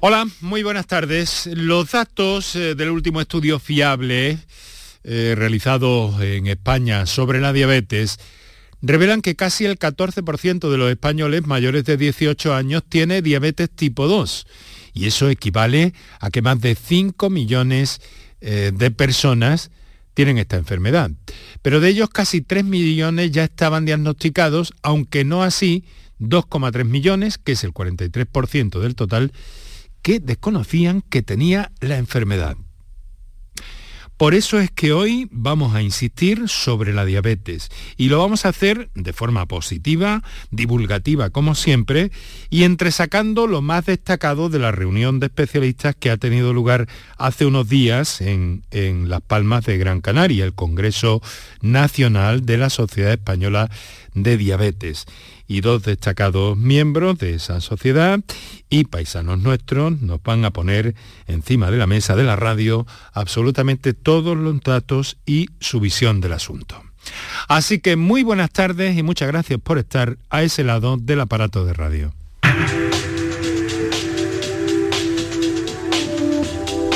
Hola, muy buenas tardes. Los datos eh, del último estudio fiable eh, realizado en España sobre la diabetes revelan que casi el 14% de los españoles mayores de 18 años tiene diabetes tipo 2 y eso equivale a que más de 5 millones eh, de personas tienen esta enfermedad. Pero de ellos casi 3 millones ya estaban diagnosticados, aunque no así 2,3 millones, que es el 43% del total, que desconocían que tenía la enfermedad. Por eso es que hoy vamos a insistir sobre la diabetes y lo vamos a hacer de forma positiva, divulgativa como siempre y entresacando lo más destacado de la reunión de especialistas que ha tenido lugar hace unos días en, en Las Palmas de Gran Canaria, el Congreso Nacional de la Sociedad Española de Diabetes y dos destacados miembros de esa sociedad y paisanos nuestros nos van a poner encima de la mesa de la radio absolutamente todos los datos y su visión del asunto. Así que muy buenas tardes y muchas gracias por estar a ese lado del aparato de radio.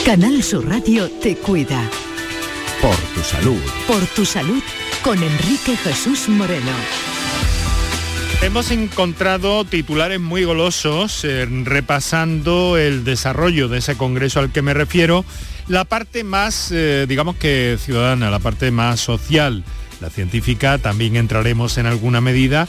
Canal Sur Radio te cuida. Por tu salud. Por tu salud con Enrique Jesús Moreno. Hemos encontrado titulares muy golosos eh, repasando el desarrollo de ese congreso al que me refiero, la parte más, eh, digamos que ciudadana, la parte más social, la científica, también entraremos en alguna medida,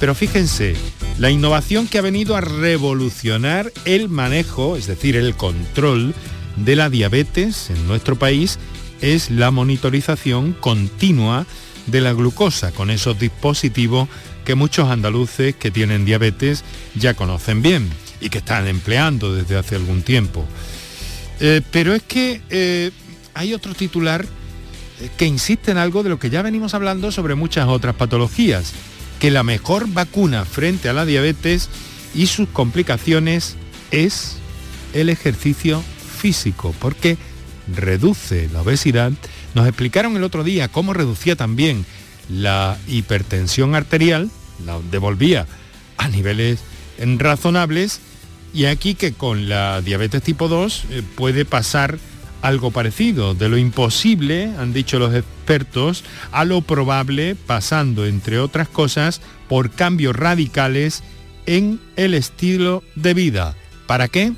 pero fíjense, la innovación que ha venido a revolucionar el manejo, es decir, el control de la diabetes en nuestro país, es la monitorización continua de la glucosa con esos dispositivos que muchos andaluces que tienen diabetes ya conocen bien y que están empleando desde hace algún tiempo. Eh, pero es que eh, hay otro titular eh, que insiste en algo de lo que ya venimos hablando sobre muchas otras patologías, que la mejor vacuna frente a la diabetes y sus complicaciones es el ejercicio físico, porque reduce la obesidad. Nos explicaron el otro día cómo reducía también la hipertensión arterial, la devolvía a niveles razonables y aquí que con la diabetes tipo 2 eh, puede pasar algo parecido, de lo imposible, han dicho los expertos, a lo probable, pasando, entre otras cosas, por cambios radicales en el estilo de vida. ¿Para qué?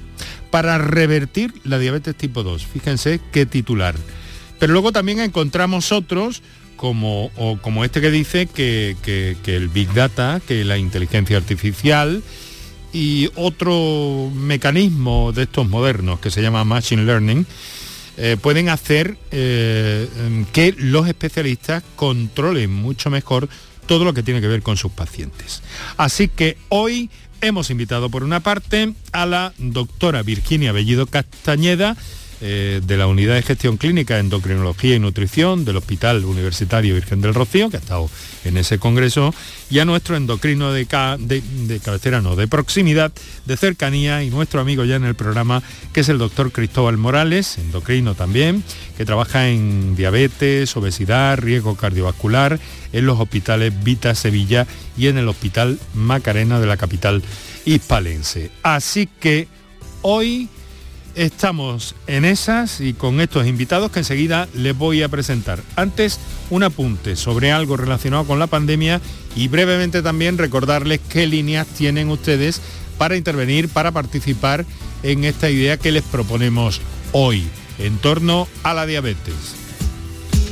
Para revertir la diabetes tipo 2. Fíjense qué titular. Pero luego también encontramos otros como, como este que dice que, el Big Data, que la inteligencia artificial y otro mecanismo de estos modernos que se llama Machine Learning, eh, pueden hacer eh, que los especialistas controlen mucho mejor todo lo que tiene que ver con sus pacientes. Así que hoy hemos invitado por una parte a la doctora Virginia Bellido Castañeda, eh, de la Unidad de Gestión Clínica, Endocrinología y Nutrición del Hospital Universitario Virgen del Rocío, que ha estado en ese congreso, y a nuestro endocrino de, de, cabecera, no, de proximidad, de cercanía, y nuestro amigo ya en el programa, que es el doctor Cristóbal Morales, endocrino también, que trabaja en diabetes, obesidad, riesgo cardiovascular, en los hospitales Vita Sevilla y en el Hospital Macarena de la capital hispalense. Así que hoy Estamos en esas y con estos invitados que enseguida les voy a presentar. Antes, un apunte sobre algo relacionado con la pandemia y brevemente también recordarles qué líneas tienen ustedes para intervenir, para participar en esta idea que les proponemos hoy en torno a la diabetes.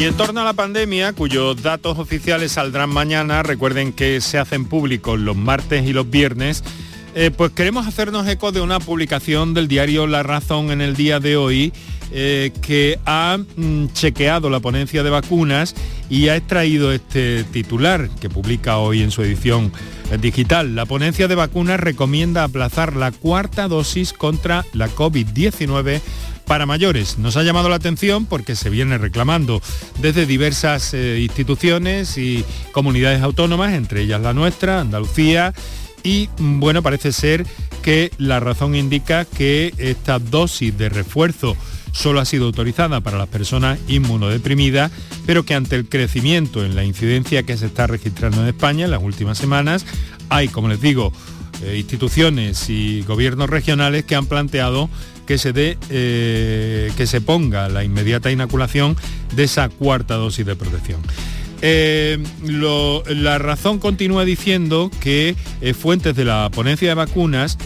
Y en torno a la pandemia, cuyos datos oficiales saldrán mañana, recuerden que se hacen públicos los martes y los viernes, eh, pues queremos hacernos eco de una publicación del diario La Razón en el día de hoy eh, que ha mm, chequeado la ponencia de vacunas y ha extraído este titular que publica hoy en su edición digital. La ponencia de vacunas recomienda aplazar la cuarta dosis contra la COVID-19 para mayores. Nos ha llamado la atención porque se viene reclamando desde diversas eh, instituciones y comunidades autónomas, entre ellas la nuestra, Andalucía, y mm, bueno, parece ser que la razón indica que esta dosis de refuerzo solo ha sido autorizada para las personas inmunodeprimidas, pero que ante el crecimiento en la incidencia que se está registrando en España en las últimas semanas, hay, como les digo, eh, instituciones y gobiernos regionales que han planteado que se dé, eh, que se ponga la inmediata inoculación de esa cuarta dosis de protección. Eh, la razón continúa diciendo que fuentes de la ponencia de vacunas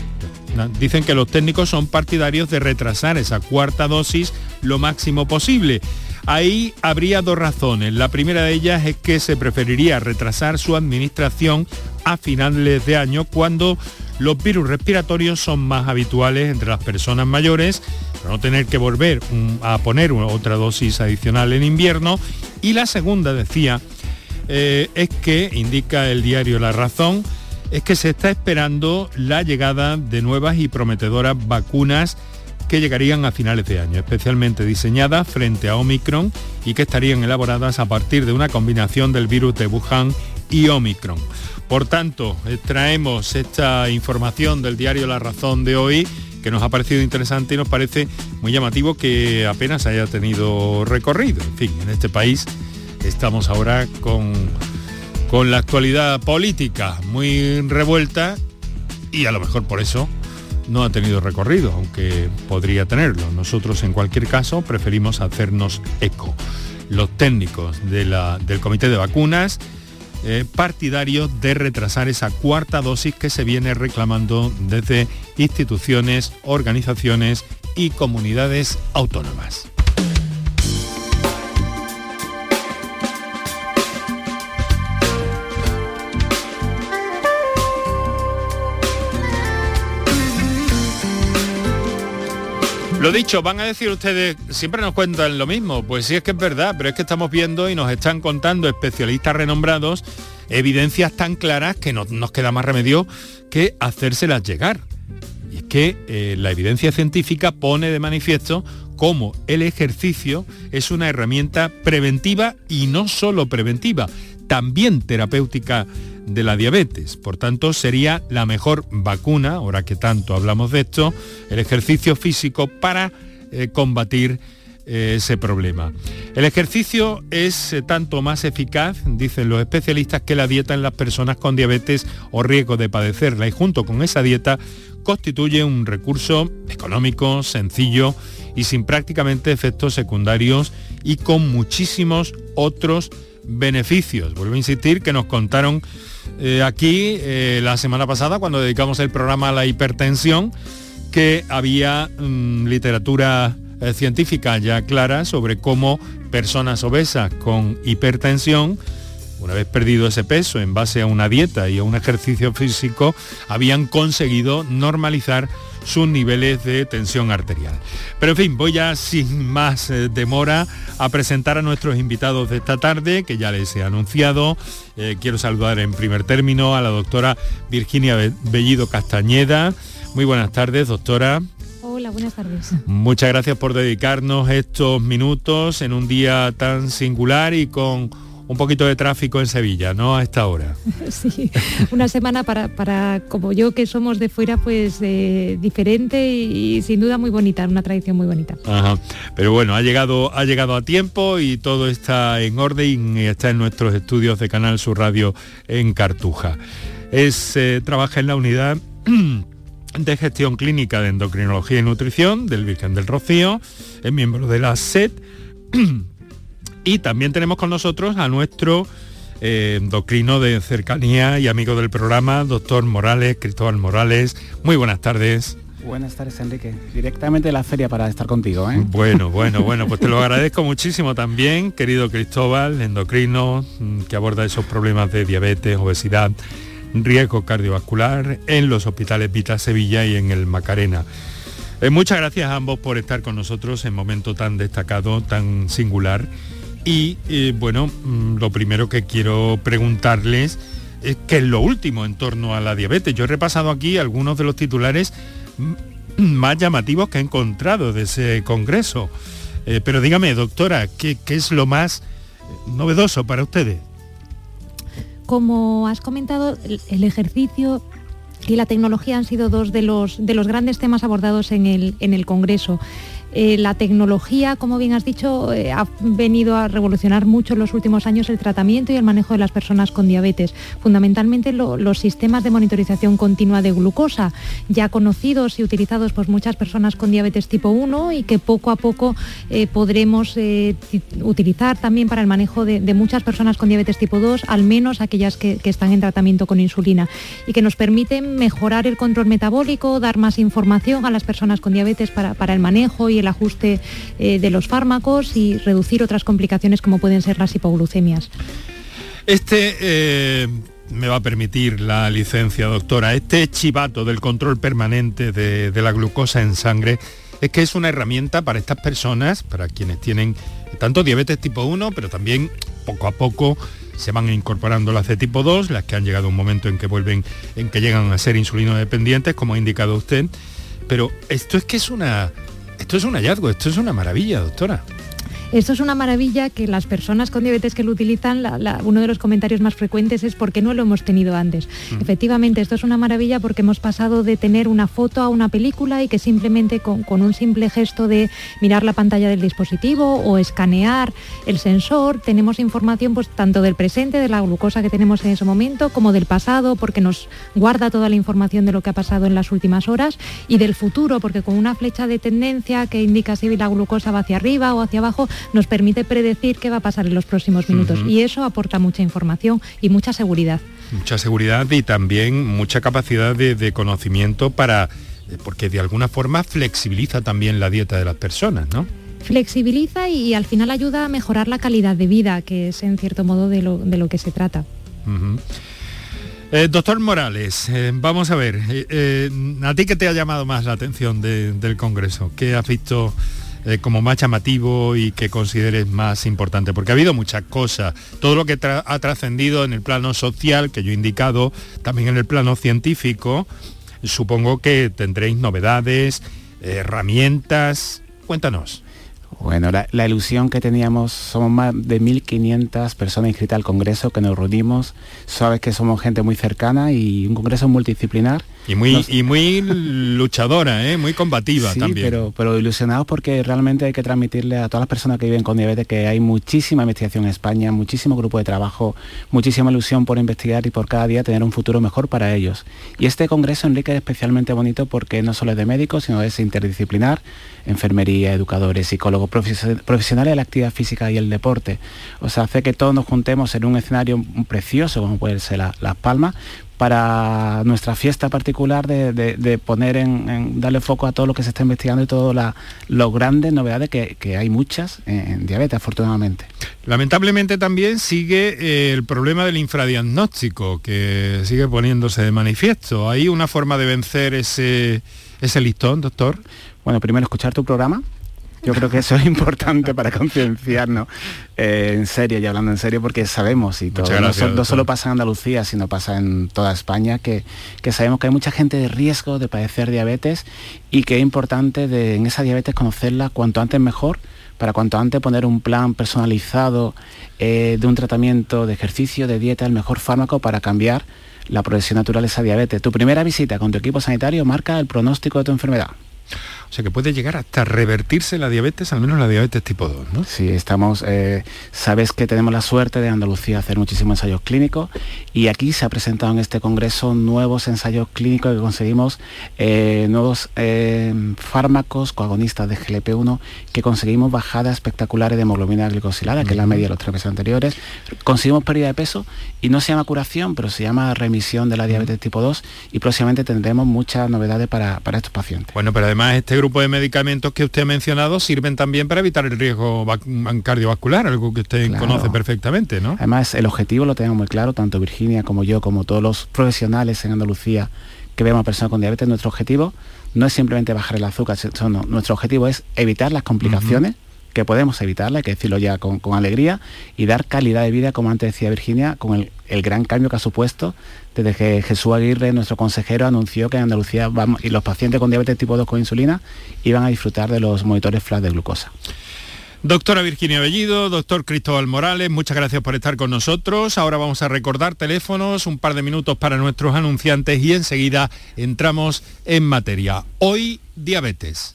dicen que los técnicos son partidarios de retrasar esa cuarta dosis lo máximo posible. Ahí habría dos razones. La primera de ellas es que se preferiría retrasar su administración a finales de año cuando los virus respiratorios son más habituales entre las personas mayores, para no tener que volver a poner otra dosis adicional en invierno. Y la segunda, decía, eh, es que, indica el diario La Razón, es que se está esperando la llegada de nuevas y prometedoras vacunas que llegarían a finales de año, especialmente diseñadas frente a Omicron y que estarían elaboradas a partir de una combinación del virus de Wuhan y Omicron. Por tanto, traemos esta información del diario La Razón de hoy que nos ha parecido interesante y nos parece muy llamativo que apenas haya tenido recorrido. En fin, en este país estamos ahora con con la actualidad política muy revuelta y a lo mejor por eso no ha tenido recorrido, aunque podría tenerlo. Nosotros en cualquier caso preferimos hacernos eco. Los técnicos del comité de vacunas eh, partidarios de retrasar esa cuarta dosis que se viene reclamando desde instituciones, organizaciones y comunidades autónomas. Lo dicho, van a decir ustedes, siempre nos cuentan lo mismo, pues sí es que es verdad, pero es que estamos viendo y nos están contando especialistas renombrados evidencias tan claras que no nos queda más remedio que hacérselas llegar. Y es que eh, la evidencia científica pone de manifiesto cómo el ejercicio es una herramienta preventiva y no solo preventiva, también terapéutica de la diabetes. Por tanto, sería la mejor vacuna, ahora que tanto hablamos de esto, el ejercicio físico para eh, combatir eh, ese problema. El ejercicio es eh, tanto más eficaz, dicen los especialistas, que la dieta en las personas con diabetes o riesgo de padecerla y junto con esa dieta constituye un recurso económico, sencillo y sin prácticamente efectos secundarios y con muchísimos otros beneficios. Vuelvo a insistir que nos contaron eh, aquí eh, la semana pasada cuando dedicamos el programa a la hipertensión que había mm, literatura eh, científica ya clara sobre cómo personas obesas con hipertensión una vez perdido ese peso en base a una dieta y a un ejercicio físico, habían conseguido normalizar sus niveles de tensión arterial. Pero en fin, voy ya sin más eh, demora a presentar a nuestros invitados de esta tarde, que ya les he anunciado. Eh, quiero saludar en primer término a la doctora Virginia Bellido Castañeda. Muy buenas tardes, doctora. Hola, buenas tardes. Muchas gracias por dedicarnos estos minutos en un día tan singular y con un poquito de tráfico en Sevilla, ¿no? A esta hora. Sí, una semana para, como yo que somos de fuera, pues eh, diferente y, sin duda muy bonita, una tradición muy bonita. Ajá. Pero bueno, ha llegado, ha llegado a tiempo y todo está en orden y está en nuestros estudios de Canal Sur Radio en Cartuja. Es, eh, trabaja en la unidad de gestión clínica de endocrinología y nutrición del Virgen del Rocío, es miembro de la SED Y también tenemos con nosotros a nuestro eh, endocrino de cercanía y amigo del programa, doctor Morales, Cristóbal Morales. Muy buenas tardes. Buenas tardes, Enrique. Directamente de la feria para estar contigo. ¿eh? Bueno, bueno, bueno, pues te lo agradezco muchísimo también, querido Cristóbal, endocrino, mm, que aborda esos problemas de diabetes, obesidad, riesgo cardiovascular en los hospitales Vita Sevilla y en el Macarena. Eh, muchas gracias a ambos por estar con nosotros en momento tan destacado, tan singular y eh, bueno, mm, lo primero que quiero preguntarles es qué es lo último en torno a la diabetes. Yo he repasado aquí algunos de los titulares mm, más llamativos que he encontrado de ese congreso. Eh, pero dígame, doctora, ¿qué, ¿qué, es lo más novedoso para ustedes? Como has comentado, el ejercicio y la tecnología han sido dos de los, de los grandes temas abordados en el, en el Congreso. Eh, la tecnología, como bien has dicho, eh, ha venido a revolucionar mucho en los últimos años el tratamiento y el manejo de las personas con diabetes. Fundamentalmente los sistemas de monitorización continua de glucosa, ya conocidos y utilizados por muchas personas con diabetes tipo 1 y que poco a poco eh, podremos utilizar también para el manejo de, muchas personas con diabetes tipo 2, al menos aquellas que, están en tratamiento con insulina, y que nos permiten mejorar el control metabólico, dar más información a las personas con diabetes para, para el manejo y el ajuste eh, de los fármacos y reducir otras complicaciones como pueden ser las hipoglucemias. Este eh, me va a permitir la licencia, doctora, este chivato del control permanente de, la glucosa en sangre es que es una herramienta para estas personas, para quienes tienen tanto diabetes tipo 1, pero también poco a poco se van incorporando las de tipo 2, las que han llegado a un momento en que vuelven, en que llegan a ser insulino dependientes, como ha indicado usted. Pero esto es que es una, esto es un hallazgo, esto es una maravilla, doctora. Esto es una maravilla que las personas con diabetes que lo utilizan, uno de los comentarios más frecuentes es porque no lo hemos tenido antes. Mm. Efectivamente, esto es una maravilla porque hemos pasado de tener una foto a una película y que simplemente con, un simple gesto de mirar la pantalla del dispositivo o escanear el sensor, tenemos información pues, tanto del presente, de la glucosa que tenemos en ese momento, como del pasado, porque nos guarda toda la información de lo que ha pasado en las últimas horas, y del futuro, porque con una flecha de tendencia que indica si la glucosa va hacia arriba o hacia abajo, nos permite predecir qué va a pasar en los próximos minutos y eso aporta mucha información y mucha seguridad. Mucha seguridad y también mucha capacidad de, conocimiento para, eh, porque de alguna forma flexibiliza también la dieta de las personas, ¿no? Flexibiliza y, al final ayuda a mejorar la calidad de vida, que es en cierto modo de lo, que se trata. Eh, doctor Morales, eh, vamos a ver, ¿a ti qué te ha llamado más la atención del Congreso? ¿Qué has visto eh, como más llamativo y que consideres más importante? Porque ha habido muchas cosas, todo lo que ha trascendido en el plano social, que yo he indicado, también en el plano científico, supongo que tendréis novedades, herramientas. Cuéntanos. Bueno, la, ilusión que teníamos, somos más de 1.500 personas inscritas al Congreso que nos reunimos, sabes que somos gente muy cercana y un Congreso multidisciplinar y muy, y muy luchadora, ¿eh? muy combativa sí, también. Pero, pero ilusionados porque realmente hay que transmitirle a todas las personas que viven con diabetes que hay muchísima investigación en España, muchísimo grupo de trabajo, muchísima ilusión por investigar y por cada día tener un futuro mejor para ellos. Y este congreso, Enrique, es especialmente bonito porque no solo es de médicos, sino es interdisciplinar, enfermería, educadores, psicólogos, profesionales de la actividad física y el deporte. O sea, hace que todos nos juntemos en un escenario precioso como puede ser Las Palmas, para nuestra fiesta particular de, poner en, darle foco a todo lo que se está investigando y todas las grandes novedades que, hay muchas en, diabetes, afortunadamente. Lamentablemente también sigue eh, el problema del infradiagnóstico, que sigue poniéndose de manifiesto. ¿Hay una forma de vencer ese, ese listón, doctor? Bueno, primero escuchar tu programa, yo creo que eso es importante para concienciarnos eh, en serio y hablando en serio porque sabemos y todo, no, solo pasa en Andalucía, sino pasa en toda España, que, sabemos que hay mucha gente de riesgo de padecer diabetes y que es importante de, en esa diabetes conocerla cuanto antes mejor para cuanto antes poner un plan personalizado eh, de un tratamiento de ejercicio, de dieta, el mejor fármaco para cambiar la progresión natural de esa diabetes. Tu primera visita con tu equipo sanitario marca el pronóstico de tu enfermedad. O sea que puede llegar hasta revertirse la diabetes, al menos la diabetes tipo 2, ¿no? Sí, estamos, eh, sabes que tenemos la suerte de Andalucía hacer muchísimos ensayos clínicos y aquí se ha presentado en este congreso nuevos ensayos clínicos que conseguimos, eh, nuevos eh, fármacos coagonistas de GLP-1 que conseguimos bajadas espectaculares de hemoglobina glicosilada, que es la media de los tres meses anteriores. Conseguimos pérdida de peso y no se llama curación, pero se llama remisión de la diabetes tipo 2 y próximamente tendremos muchas novedades para, para estos pacientes. Bueno, pero además este grupo de medicamentos que usted ha mencionado sirven también para evitar el riesgo cardiovascular, algo que usted conoce perfectamente, ¿no? Además, el objetivo lo tenemos muy claro, tanto Virginia como yo, como todos los profesionales en Andalucía que vemos a personas con diabetes, nuestro objetivo no es simplemente bajar el azúcar, nuestro objetivo es evitar las complicaciones que podemos evitarla, hay que decirlo ya con, alegría, y dar calidad de vida, como antes decía Virginia, con el, gran cambio que ha supuesto desde que Jesús Aguirre, nuestro consejero, anunció que en Andalucía vamos, y los pacientes con diabetes tipo 2 con insulina iban a disfrutar de los monitores flash de glucosa. Doctora Virginia Bellido, doctor Cristóbal Morales, muchas gracias por estar con nosotros. Ahora vamos a recordar teléfonos, un par de minutos para nuestros anunciantes y enseguida entramos en materia. Hoy, diabetes.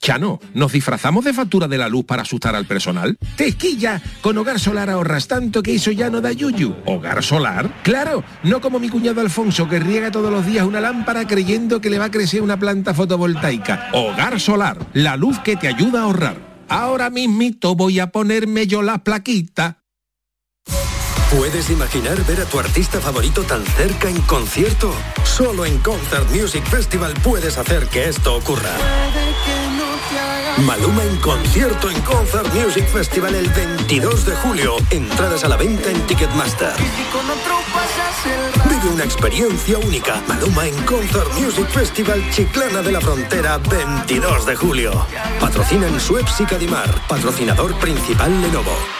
Chano, ¿nos disfrazamos de factura de la luz para asustar al personal? ¡Tequilla! Con Hogar Solar ahorras tanto que eso ya no da yuyu. ¿Hogar Solar? Claro, no como mi cuñado Alfonso que riega todos los días una lámpara creyendo que le va a crecer una planta fotovoltaica. Hogar Solar, la luz que te ayuda a ahorrar. Ahora mismito voy a ponerme yo la plaquita. ¿Puedes imaginar ver a tu artista favorito tan cerca en concierto? Solo en Concert Music Festival puedes hacer que esto ocurra. Maluma en concierto en Concert Music Festival el 22 de julio. Entradas a la venta en Ticketmaster. Vive una experiencia única. Maluma en Concert Music Festival Chiclana de la Frontera 22 de julio. Patrocina en Suez y Cadimar. Patrocinador principal Lenovo.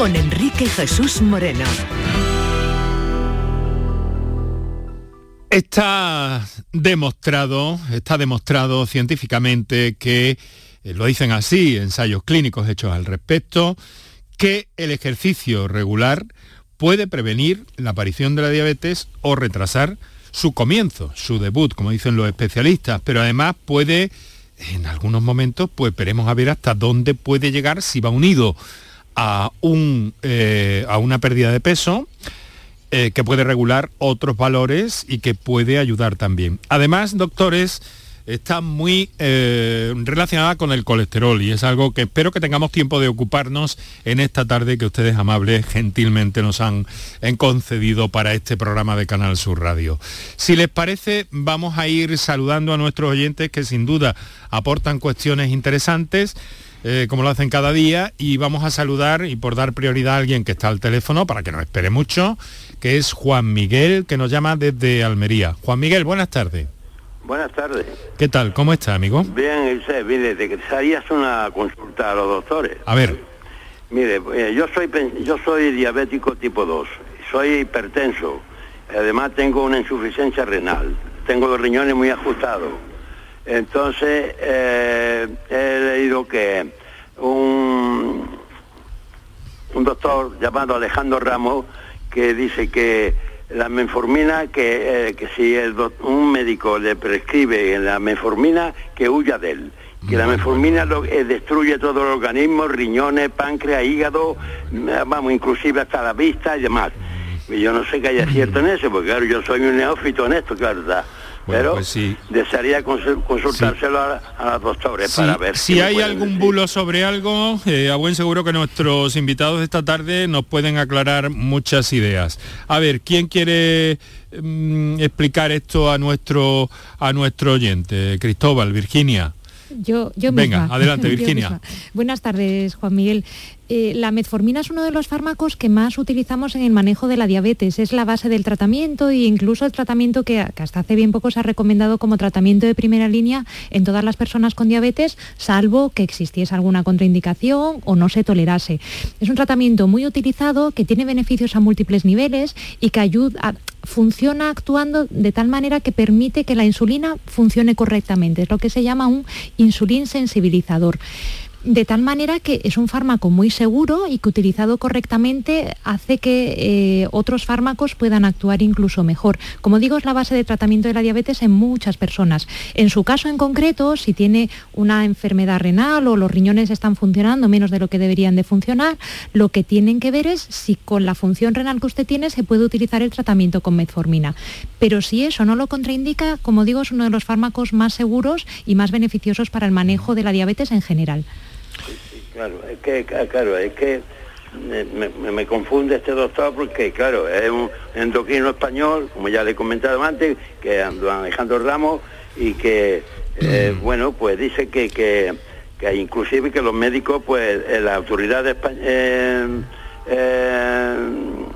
con Enrique Jesús Moreno. Está demostrado, está demostrado científicamente que, eh, lo dicen así, ensayos clínicos hechos al respecto, que el ejercicio regular puede prevenir la aparición de la diabetes o retrasar su comienzo, su debut, como dicen los especialistas, pero además puede, en algunos momentos, pues veremos a ver hasta dónde puede llegar si va unido a, un, eh, a una pérdida de peso, eh, que puede regular otros valores y que puede ayudar también. Además, doctores, está muy eh, relacionada con el colesterol y es algo que espero que tengamos tiempo de ocuparnos en esta tarde que ustedes amables gentilmente nos han, han concedido para este programa de Canal Sur Radio. Si les parece, vamos a ir saludando a nuestros oyentes que sin duda aportan cuestiones interesantes. Eh, como lo hacen cada día, y vamos a saludar y por dar prioridad a alguien que está al teléfono, para que no espere mucho, que es Juan Miguel, que nos llama desde Almería. Juan Miguel, buenas tardes. Buenas tardes. ¿Qué tal? ¿Cómo está, amigo? Bien, mire, te harías una consulta a los doctores. A ver. Mire, eh, yo soy yo soy diabético tipo 2, soy hipertenso, además tengo una insuficiencia renal, tengo los riñones muy ajustados entonces, eh, he leído que un, un doctor llamado Alejandro Ramos que dice que la menformina, que, eh, que si el un médico le prescribe la menformina, que huya de él. Que la menformina lo, eh, destruye todo el organismo, riñones, páncreas, hígado, vamos, inclusive hasta la vista y demás. Y yo no sé que haya cierto en eso, porque claro, yo soy un neófito en esto, claro, está pero pues desearía consultárselo a, los doctores para ver si, hay algún bulo sobre algo eh, a buen seguro que nuestros invitados de esta tarde nos pueden aclarar muchas ideas. A ver quién quiere mm, explicar esto a nuestro a nuestro oyente Cristóbal Virginia. Yo, yo Venga, adelante, Virginia. Buenas tardes, Juan Miguel. Eh, la metformina es uno de los fármacos que más utilizamos en el manejo de la diabetes. Es la base del tratamiento e incluso el tratamiento que, hasta hace bien poco se ha recomendado como tratamiento de primera línea en todas las personas con diabetes, salvo que existiese alguna contraindicación o no se tolerase. Es un tratamiento muy utilizado que tiene beneficios a múltiples niveles y que ayuda, funciona actuando de tal manera que permite que la insulina funcione correctamente. Es lo que se llama un insulín sensibilizador. De tal manera que es un fármaco muy seguro y que utilizado correctamente hace que eh, otros fármacos puedan actuar incluso mejor. Como digo, es la base de tratamiento de la diabetes en muchas personas. En su caso en concreto, si tiene una enfermedad renal o los riñones están funcionando menos de lo que deberían de funcionar, lo que tienen que ver es si con la función renal que usted tiene se puede utilizar el tratamiento con metformina. Pero si eso no lo contraindica, como digo, es uno de los fármacos más seguros y más beneficiosos para el manejo de la diabetes en general. Claro, es que, claro, es que me, confunde este doctor porque, claro, es un endocrino español, como ya le he comentado antes, que don Alejandro Ramos, y que, eh, mm. bueno, pues dice que, que, que, inclusive que los médicos, pues, en la autoridad de España,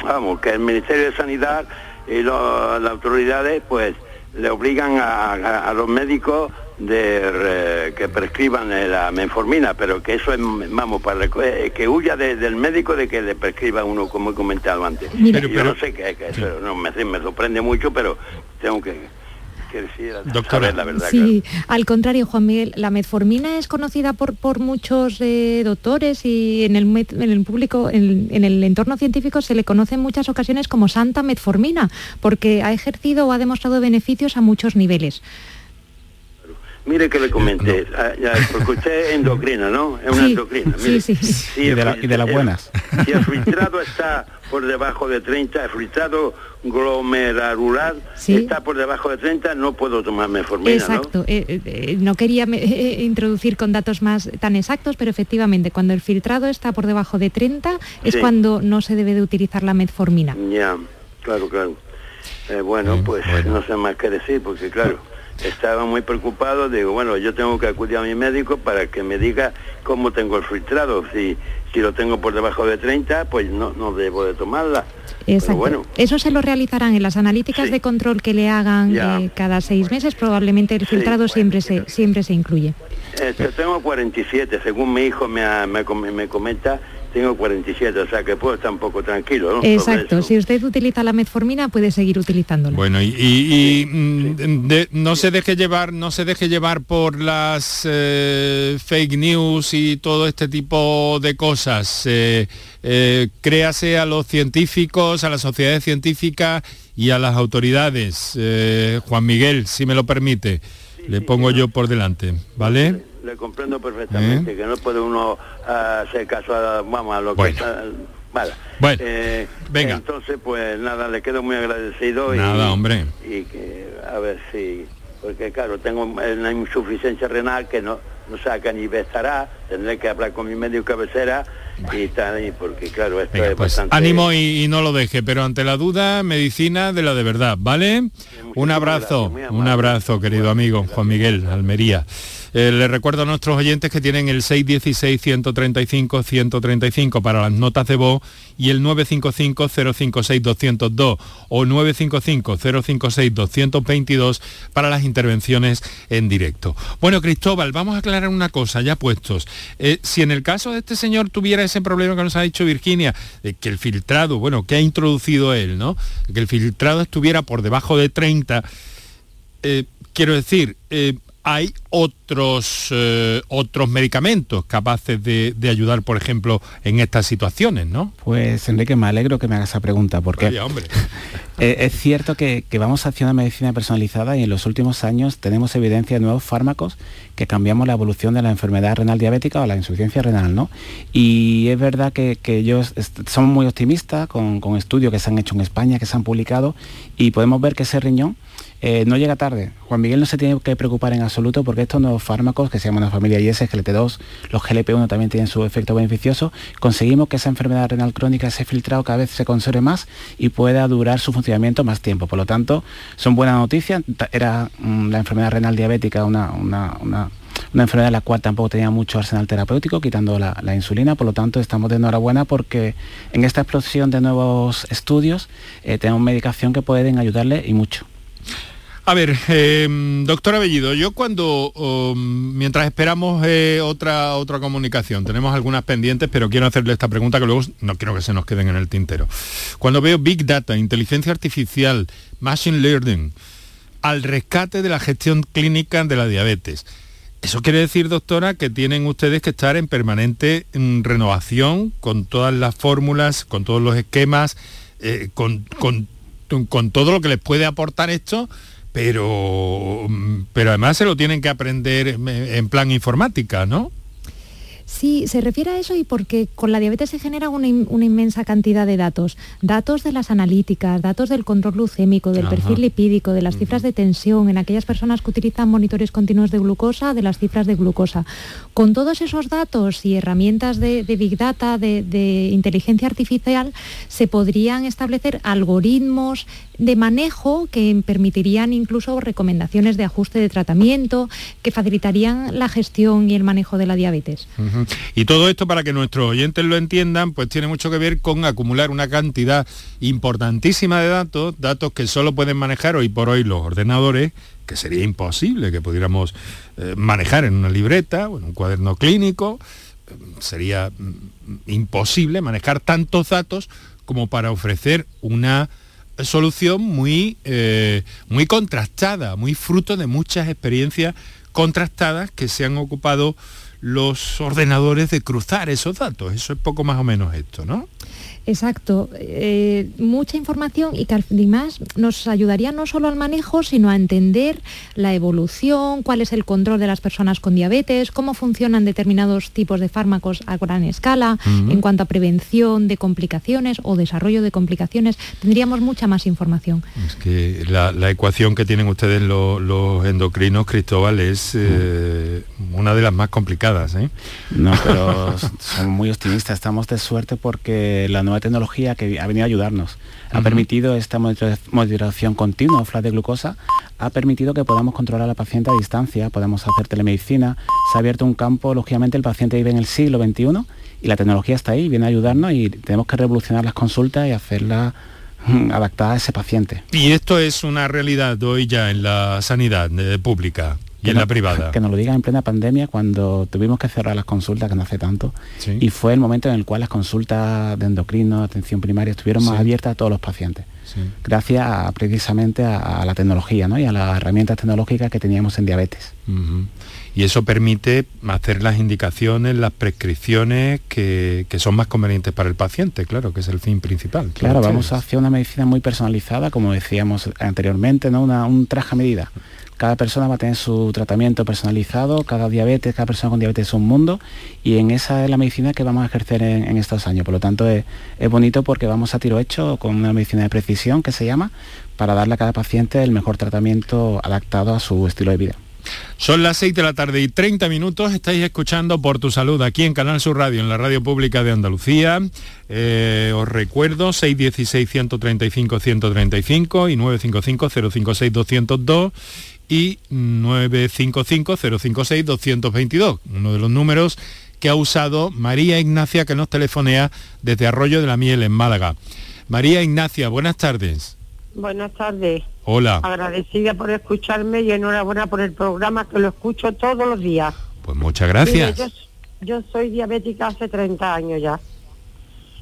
vamos, que el Ministerio de Sanidad y las autoridades, pues, le obligan a, los médicos de que prescriban la menformina, pero que eso es, vamos, para eh, que huya del médico de que le prescriba uno, como he comentado antes. Yo no sé qué es, que eso no, me, me sorprende mucho, pero tengo que Doctora, la verdad. Sí, al contrario, Juan Miguel, la metformina es conocida por, por muchos eh, doctores y en el, en el público, en, el entorno científico se le conoce en muchas ocasiones como santa metformina, porque ha ejercido o ha demostrado beneficios a muchos niveles. Mire que le comenté, ah, ya, porque usted es endocrina, ¿no? Es una endocrina. sí, sí, y, de las buenas. Si el filtrado está por debajo de 30, el filtrado glomerular está por debajo de 30, no puedo tomar metformina, Exacto. ¿no? Eh, eh, no quería introducir con datos más tan exactos, pero efectivamente, cuando el filtrado está por debajo de 30 es cuando no se debe de utilizar la metformina. Ya, claro, claro. Eh, bueno, pues no sé más qué decir, porque claro estaba muy preocupado, digo, bueno, yo tengo que acudir a mi médico para que me diga cómo tengo el filtrado. Si, si lo tengo por debajo de 30, pues no, no debo de tomarla. Exacto. Bueno. Eso se lo realizarán en las analíticas de control que le hagan eh, cada seis meses. Probablemente el filtrado siempre, se, siempre se incluye. Este, tengo 47, según mi hijo me, me, me comenta, tengo 47, o sea que puedo estar un poco tranquilo. ¿no? Exacto, si usted utiliza la metformina puede seguir utilizándola. Bueno, y, mm, no se deje llevar, no se deje llevar por las eh, fake news y todo este tipo de cosas. Eh, eh, créase a los científicos, a las sociedades científicas y a las autoridades. Juan Miguel, si me lo permite, le pongo yo por delante, ¿vale? Le comprendo perfectamente, ¿Eh? que no puede uno ah, hacer caso a, vamos, a lo que está... Vale. Bueno, eh, venga. Entonces, pues nada, le quedo muy agradecido. Nada, hombre. Y que, a ver si... Porque claro, tengo una insuficiencia renal que no, no saca ni estará, tendré que hablar con mi médico cabecera y tal, y porque claro, esto es pues, bastante... Ánimo y, no lo deje, pero ante la duda, medicina de la de verdad, ¿vale? un abrazo, un abrazo, querido amigo Juan Miguel Almería. Eh, les recuerdo a nuestros oyentes que tienen el 616-135-135 para las notas de voz y el 955-056-202 o 955-056-222 para las intervenciones en directo. Bueno, Cristóbal, vamos a aclarar una cosa, ya puestos. Eh, si en el caso de este señor tuviera ese problema que nos ha dicho Virginia, de que el filtrado, bueno, que ha introducido él, ¿no? Que el filtrado estuviera por debajo de 30, eh, quiero decir, hay otros, eh, otros medicamentos capaces de, ayudar, por ejemplo, en estas situaciones, ¿no? Pues Enrique, me alegro que me hagas esa pregunta, porque hombre. Eh, es cierto que, vamos hacia una medicina personalizada y en los últimos años tenemos evidencia de nuevos fármacos que cambiamos la evolución de la enfermedad renal diabética o la insuficiencia renal, ¿no? Y es verdad que, ellos son muy optimistas con, con estudios que se han hecho en España, que se han publicado, y podemos ver que ese riñón eh, no llega tarde. Juan Miguel no se tiene que preocupar en absoluto porque estos nuevos fármacos que se llaman la familia IS, GLT2, los GLP-1 también tienen su efecto beneficioso, conseguimos que esa enfermedad renal crónica, ese filtrado cada vez se conserve más y pueda durar su funcionamiento más tiempo. Por lo tanto, son buenas noticias. Era mm, la enfermedad renal diabética una, una, enfermedad en la cual tampoco tenía mucho arsenal terapéutico, quitando la, insulina, por lo tanto estamos de enhorabuena porque en esta explosión de nuevos estudios eh, tenemos medicación que pueden ayudarle y mucho. A ver, eh, doctor Abellido, yo cuando, um, mientras esperamos eh, otra, otra comunicación, tenemos algunas pendientes, pero quiero hacerle esta pregunta que luego no quiero que se nos queden en el tintero. Cuando veo Big Data, inteligencia artificial, Machine Learning, al rescate de la gestión clínica de la diabetes, Eso quiere decir, doctora, que tienen ustedes que estar en permanente mm, renovación con todas las fórmulas, con todos los esquemas, eh, con, con, con, todo lo que les puede aportar esto, pero, pero además se lo tienen que aprender en plan informática, ¿no? Sí, se refiere a eso y porque con la diabetes se genera una, inmensa cantidad de datos. Datos de las analíticas, datos del control glucémico, del perfil lipídico, de las cifras de tensión, en aquellas personas que utilizan monitores continuos de glucosa, de las cifras de glucosa. Con todos esos datos y herramientas de, Big Data, de inteligencia artificial, se podrían establecer algoritmos de manejo que permitirían incluso recomendaciones de ajuste de tratamiento, que facilitarían la gestión y el manejo de la diabetes. Y todo esto, para que nuestros oyentes lo entiendan, pues tiene mucho que ver con acumular una cantidad importantísima de datos, datos que solo pueden manejar hoy por hoy los ordenadores, que sería imposible que pudiéramos eh, manejar en una libreta o en un cuaderno clínico, sería mm, imposible manejar tantos datos como para ofrecer una solución muy, eh, muy contrastada, muy fruto de muchas experiencias contrastadas que se han ocupado los ordenadores de cruzar esos datos. Eso es poco más o menos esto, ¿no? Exacto, eh, mucha información y que además nos ayudaría no solo al manejo, sino a entender la evolución, cuál es el control de las personas con diabetes, cómo funcionan determinados tipos de fármacos a gran escala, en cuanto a prevención de complicaciones o desarrollo de complicaciones, tendríamos mucha más información. Es que la, ecuación que tienen ustedes los, endocrinos, Cristóbal, es eh, una de las más complicadas. ¿eh? No, pero son muy optimistas, estamos de suerte porque la nueva tecnología que ha venido a ayudarnos. Ha permitido esta moderación continua, flat de glucosa, ha permitido que podamos controlar a la paciente a distancia, podemos hacer telemedicina, se ha abierto un campo, lógicamente el paciente vive en el siglo XXI y la tecnología está ahí, viene a ayudarnos y tenemos que revolucionar las consultas y hacerlas mm, adaptadas a ese paciente. Y esto es una realidad hoy ya en la sanidad eh, pública y en la privada. Que nos lo digan en plena pandemia cuando tuvimos que cerrar las consultas, que no hace tanto, y fue el momento en el cual las consultas de endocrino, atención primaria, estuvieron más abiertas a todos los pacientes. Gracias precisamente a, la tecnología ¿no? y a las herramientas tecnológicas que teníamos en diabetes. Y eso permite hacer las indicaciones, las prescripciones que, son más convenientes para el paciente, claro, que es el fin principal. Claro, vamos hacia una medicina muy personalizada, como decíamos anteriormente, ¿no? Una, un traje a medida cada persona va a tener su tratamiento personalizado, cada diabetes, cada persona con diabetes es un mundo y en esa es la medicina que vamos a ejercer en, estos años. Por lo tanto es, bonito porque vamos a tiro hecho con una medicina de precisión que se llama para darle a cada paciente el mejor tratamiento adaptado a su estilo de vida. Son las 6 de la tarde y 30 minutos. Estáis escuchando Por tu Salud aquí en Canal Sur Radio, en la radio pública de Andalucía. Eh, os recuerdo 616-135-135 y 955-056-202 y 955-056-222, uno de los números que ha usado María Ignacia que nos telefonea desde Arroyo de la Miel en Málaga. María Ignacia, buenas tardes. Buenas tardes. Hola. Agradecida por escucharme y enhorabuena por el programa que lo escucho todos los días. Pues muchas gracias. yo, soy diabética hace 30 años ya.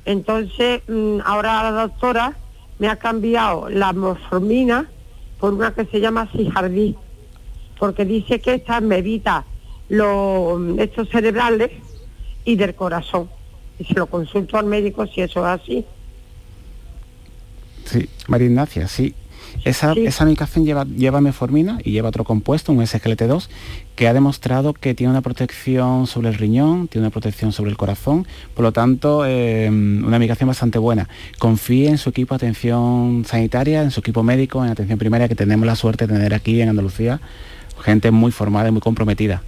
Entonces, mm, ahora la doctora me ha cambiado la morfina por una que se llama Sijardí, porque dice que esta me evita los estos cerebrales y del corazón. Y se lo consulto al médico si eso es así. Sí, María Ignacia, sí. Esa, esa medicación lleva, lleva meformina y lleva otro compuesto, un SGLT2, que ha demostrado que tiene una protección sobre el riñón, tiene una protección sobre el corazón, por lo tanto, em, una medicación bastante buena. Confíe en su equipo de atención sanitaria, en su equipo médico, en atención primaria, que tenemos la suerte de tener aquí en Andalucía, gente muy formada y muy comprometida.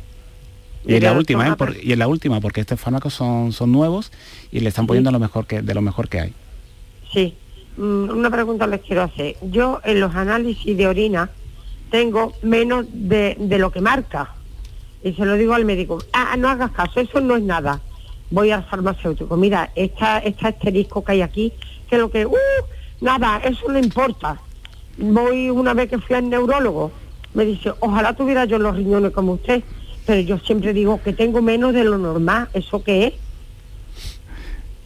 Y, en la última, ¿eh? y en la última, porque estos fármacos son, son nuevos y le están poniendo lo mejor que, de lo mejor que hay. Sí, una pregunta les quiero hacer. Yo en los análisis de orina tengo menos de, lo que marca. Y se lo digo al médico, ah, no hagas caso, eso no es nada. Voy al farmacéutico, mira, esta, este asterisco que hay aquí, que lo que, uh, nada, eso no importa. Voy una vez que fui al neurólogo, me dice, ojalá tuviera yo los riñones como usted, pero yo siempre digo que tengo menos de lo normal, ¿eso qué es?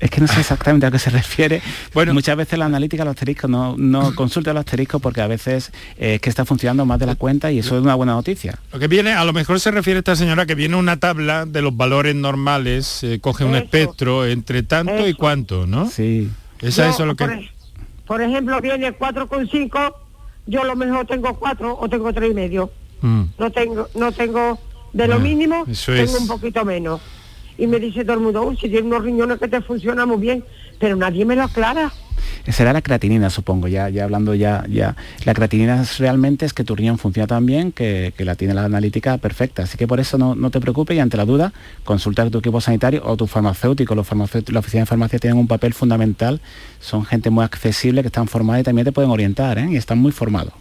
Es que no sé exactamente a qué se refiere. Bueno, muchas veces la analítica los asteriscos no, no consulta los asteriscos porque a veces eh, es que está funcionando más de la cuenta y eso es una buena noticia. Lo que viene, a lo mejor se refiere esta señora que viene una tabla de los valores normales, eh, coge un espectro entre tanto y cuánto, ¿no? Sí. ¿Es eso lo que...? Por, ejemplo, viene 4,5, yo a lo mejor tengo 4 o tengo 3,5. y medio. Mm. No tengo, no tengo de lo ah, mínimo, tengo un poquito menos y me dice todo el mundo, si tienes unos riñones que te funcionan muy bien, pero nadie me lo aclara. Será la creatinina, supongo, ya, ya hablando ya, ya. La creatinina realmente es que tu riñón funciona tan bien que, la tiene la analítica perfecta. Así que por eso no, te preocupes y ante la duda, consulta a tu equipo sanitario o tu farmacéutico. Los farmacéuticos, la oficina de farmacia tienen un papel fundamental. Son gente muy accesible, que están formada y también te pueden orientar, ¿eh? Y están muy formados.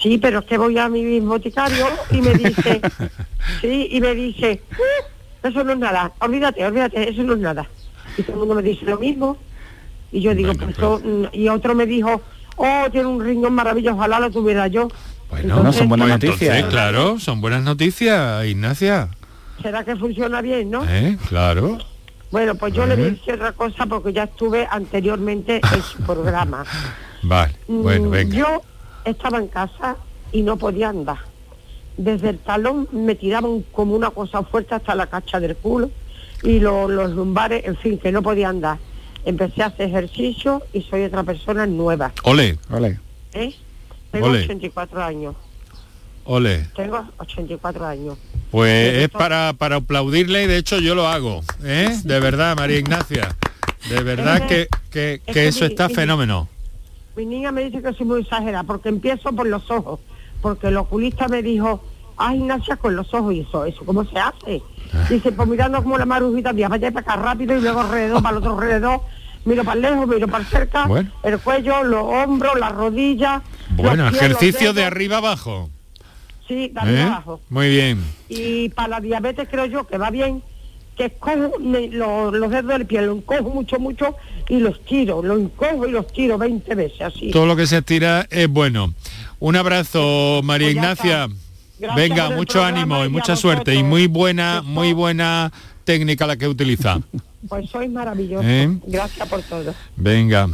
Sí, pero es que voy a mi boticario y me dice, sí, y me dice, eso no es nada, olvídate, olvídate, eso no es nada. Y todo el mundo me dice lo mismo. Y yo digo, pues, pues. y otro me dijo, oh, tiene un riñón maravilloso, ojalá lo tuviera yo. Bueno, no son buenas noticias. claro, son buenas noticias, Ignacia. ¿Será que funciona bien, no? ¿Eh? Claro. Bueno, pues yo le voy a decir otra cosa porque ya estuve anteriormente en su programa. Vale, bueno, mm, venga. Yo estaba en casa y no podía andar desde el talón me tiraban como una cosa fuerte hasta la cacha del culo y los lumbares, en fin, que no podía andar. Empecé a hacer ejercicio y soy otra persona nueva. Ole, ole. ¿Eh? Tengo 84 años. Ole. Tengo 84 años. Pues es para, para aplaudirle y de hecho yo lo hago, ¿eh? De verdad, María Ignacia. De verdad que, que, eso está fenómeno. Mi niña me dice que soy muy exagerada porque empiezo por los ojos, porque el oculista me dijo, ay Ignacia con los ojos y eso, eso cómo se hace. Dice, pues mirando como la marujita, para allá para acá rápido y luego alrededor, para el otro alrededor, miro para lejos, miro para cerca, el cuello, los hombros, las rodillas. Bueno, ejercicio de arriba abajo. Sí, de arriba ¿Eh? abajo. Muy bien. Y para la diabetes creo yo que va bien, que escojo los, dedos del pie, lo encojo mucho, mucho y los tiro, lo encojo y los tiro 20 veces así. Todo lo que se estira es bueno. Un abrazo, María pues Ignacia. Venga, mucho ánimo y, mucha suerte y muy buena, muy buena técnica la que utiliza. Pues sois maravilloso. ¿Eh? Gracias por todo. Venga.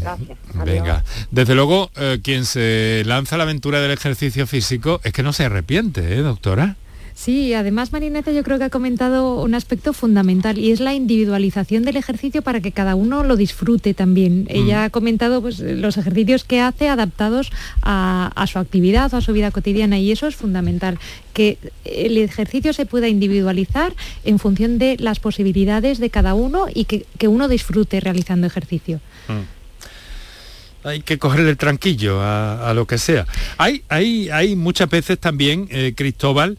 Venga. Desde luego, eh, quien se lanza a la aventura del ejercicio físico es que no se arrepiente, ¿eh, doctora? Sí, además Marineta yo creo que ha comentado un aspecto fundamental y es la individualización del ejercicio para que cada uno lo disfrute también. Mm. Ella ha comentado pues, los ejercicios que hace adaptados a, su actividad o a su vida cotidiana y eso es fundamental, que el ejercicio se pueda individualizar en función de las posibilidades de cada uno y que, uno disfrute realizando ejercicio. Mm. hay que cogerle el tranquillo a, lo que sea. Hay, hay, hay muchas veces también, eh, Cristóbal,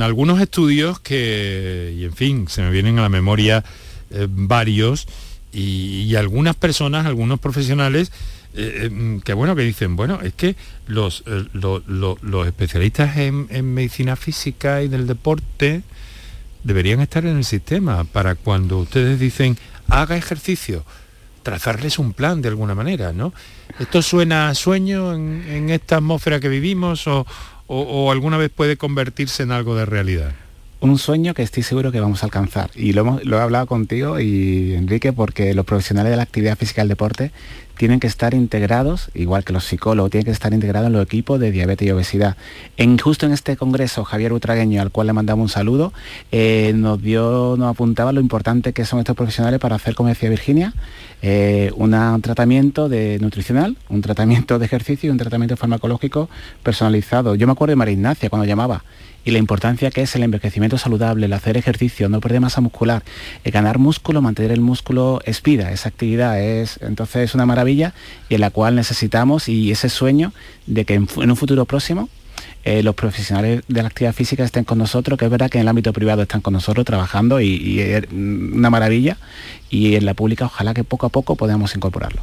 algunos estudios que, y en fin, se me vienen a la memoria eh, varios, y, algunas personas, algunos profesionales, eh, em, que bueno, que dicen, bueno, es que los, eh, los especialistas en, en, medicina física y del deporte deberían estar en el sistema para cuando ustedes dicen, haga ejercicio, trazarles un plan de alguna manera, ¿no? ¿Esto suena a sueño en, en esta atmósfera que vivimos o, o, alguna vez puede convertirse en algo de realidad? Un sueño que estoy seguro que vamos a alcanzar. Y lo, he hablado contigo y Enrique porque los profesionales de la actividad física y el deporte tienen que estar integrados, igual que los psicólogos, tienen que estar integrados en los equipos de diabetes y obesidad. En, justo en este congreso, Javier Utragueño, al cual le mandamos un saludo, eh, nos, dio, nos apuntaba lo importante que son estos profesionales para hacer, como decía Virginia, eh, un tratamiento de nutricional, un tratamiento de ejercicio y un tratamiento farmacológico personalizado. Yo me acuerdo de María Ignacia cuando llamaba y la importancia que es el envejecimiento saludable, el hacer ejercicio, no perder masa muscular, el ganar músculo, mantener el músculo es vida, esa actividad es entonces es una maravilla y en la cual necesitamos y ese sueño de que en, un futuro próximo eh, los profesionales de la actividad física estén con nosotros, que es verdad que en el ámbito privado están con nosotros trabajando y, es una maravilla, y en la pública ojalá que poco a poco podamos incorporarlo.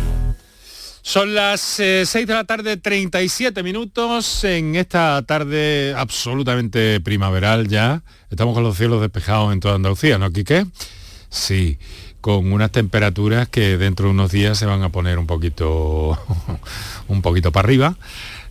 Son las 6 de la tarde, 37 minutos en esta tarde absolutamente primaveral ya. Estamos con los cielos despejados en toda Andalucía, ¿no, Quique? Sí, con unas temperaturas que dentro de unos días se van a poner un poquito, un poquito para arriba.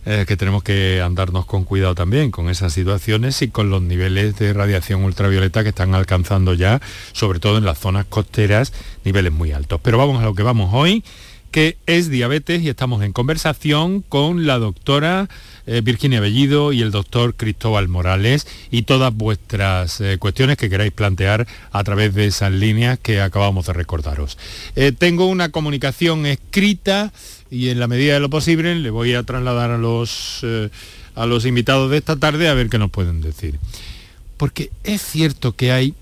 Eh, que tenemos que andarnos con cuidado también con esas situaciones y con los niveles de radiación ultravioleta que están alcanzando ya, sobre todo en las zonas costeras, niveles muy altos. Pero vamos a lo que vamos hoy que es diabetes y estamos en conversación con la doctora eh, Virginia Bellido y el doctor Cristóbal Morales y todas vuestras eh, cuestiones que queráis plantear a través de esas líneas que acabamos de recordaros. Eh, tengo una comunicación escrita y en la medida de lo posible le voy a trasladar a los, a los invitados de esta tarde a ver qué nos pueden decir. Porque es cierto que hay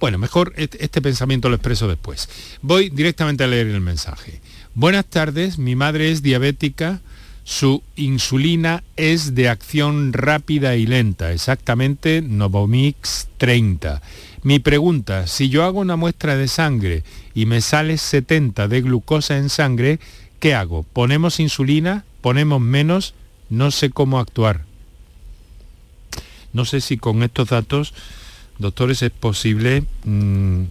bueno, mejor este pensamiento lo expreso después. Voy directamente a leer el mensaje. Buenas tardes, mi madre es diabética, su insulina es de acción rápida y lenta, exactamente Novomix 30. Mi pregunta, si yo hago una muestra de sangre y me sale 70 de glucosa en sangre, ¿qué hago? ¿Ponemos insulina? ¿Ponemos menos? No sé cómo actuar. No sé si con estos datos, doctores, es posible mm,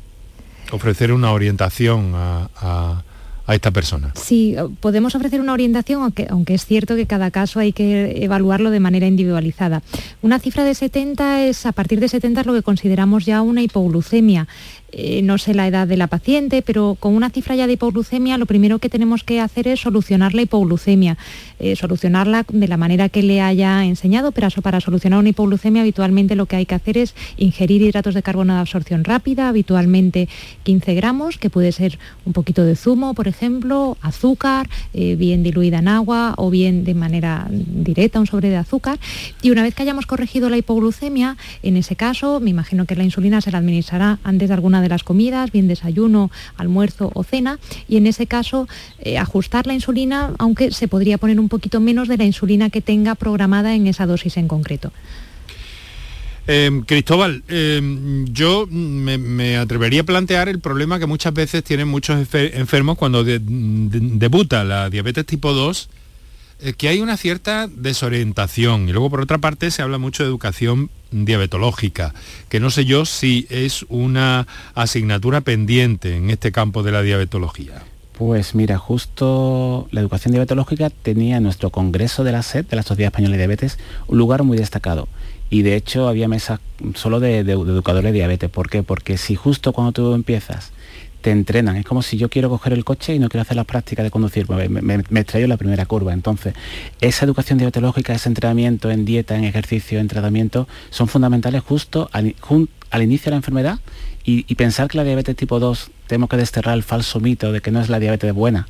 ofrecer una orientación a a esta persona. Sí, podemos ofrecer una orientación, aunque, es cierto que cada caso hay que evaluarlo de manera individualizada. Una cifra de 70 es, a partir de 70 es lo que consideramos ya una hipoglucemia. Eh, no sé la edad de la paciente, pero con una cifra ya de hipoglucemia lo primero que tenemos que hacer es solucionar la hipoglucemia, eh, solucionarla de la manera que le haya enseñado, pero para solucionar una hipoglucemia habitualmente lo que hay que hacer es ingerir hidratos de carbono de absorción rápida, habitualmente 15 gramos, que puede ser un poquito de zumo, por ejemplo, azúcar, eh, bien diluida en agua o bien de manera directa, un sobre de azúcar. Y una vez que hayamos corregido la hipoglucemia, en ese caso, me imagino que la insulina se la administrará antes de alguna de las comidas, bien desayuno, almuerzo o cena, y en ese caso eh, ajustar la insulina, aunque se podría poner un poquito menos de la insulina que tenga programada en esa dosis en concreto. Em, Cristóbal, em, yo me, atrevería a plantear el problema que muchas veces tienen muchos enfermos cuando debuta la diabetes tipo 2 eh, que hay una cierta desorientación y luego por otra parte se habla mucho de educación diabetológica, que no sé yo si es una asignatura pendiente en este campo de la diabetología. Pues mira, justo la educación diabetológica tenía en nuestro Congreso de la SED, de la Sociedad Española de Diabetes, un lugar muy destacado. Y de hecho había mesas solo de, de educadores de diabetes. ¿Por qué? Porque si justo cuando tú empiezas te entrenan. Es como si yo quiero coger el coche y no quiero hacer las prácticas de conducir, pues me, me, la primera curva. Entonces, esa educación diabetológica, ese entrenamiento en dieta, en ejercicio, en tratamiento, son fundamentales justo al, al inicio de la enfermedad y, y, pensar que la diabetes tipo 2 tenemos que desterrar el falso mito de que no es la diabetes buena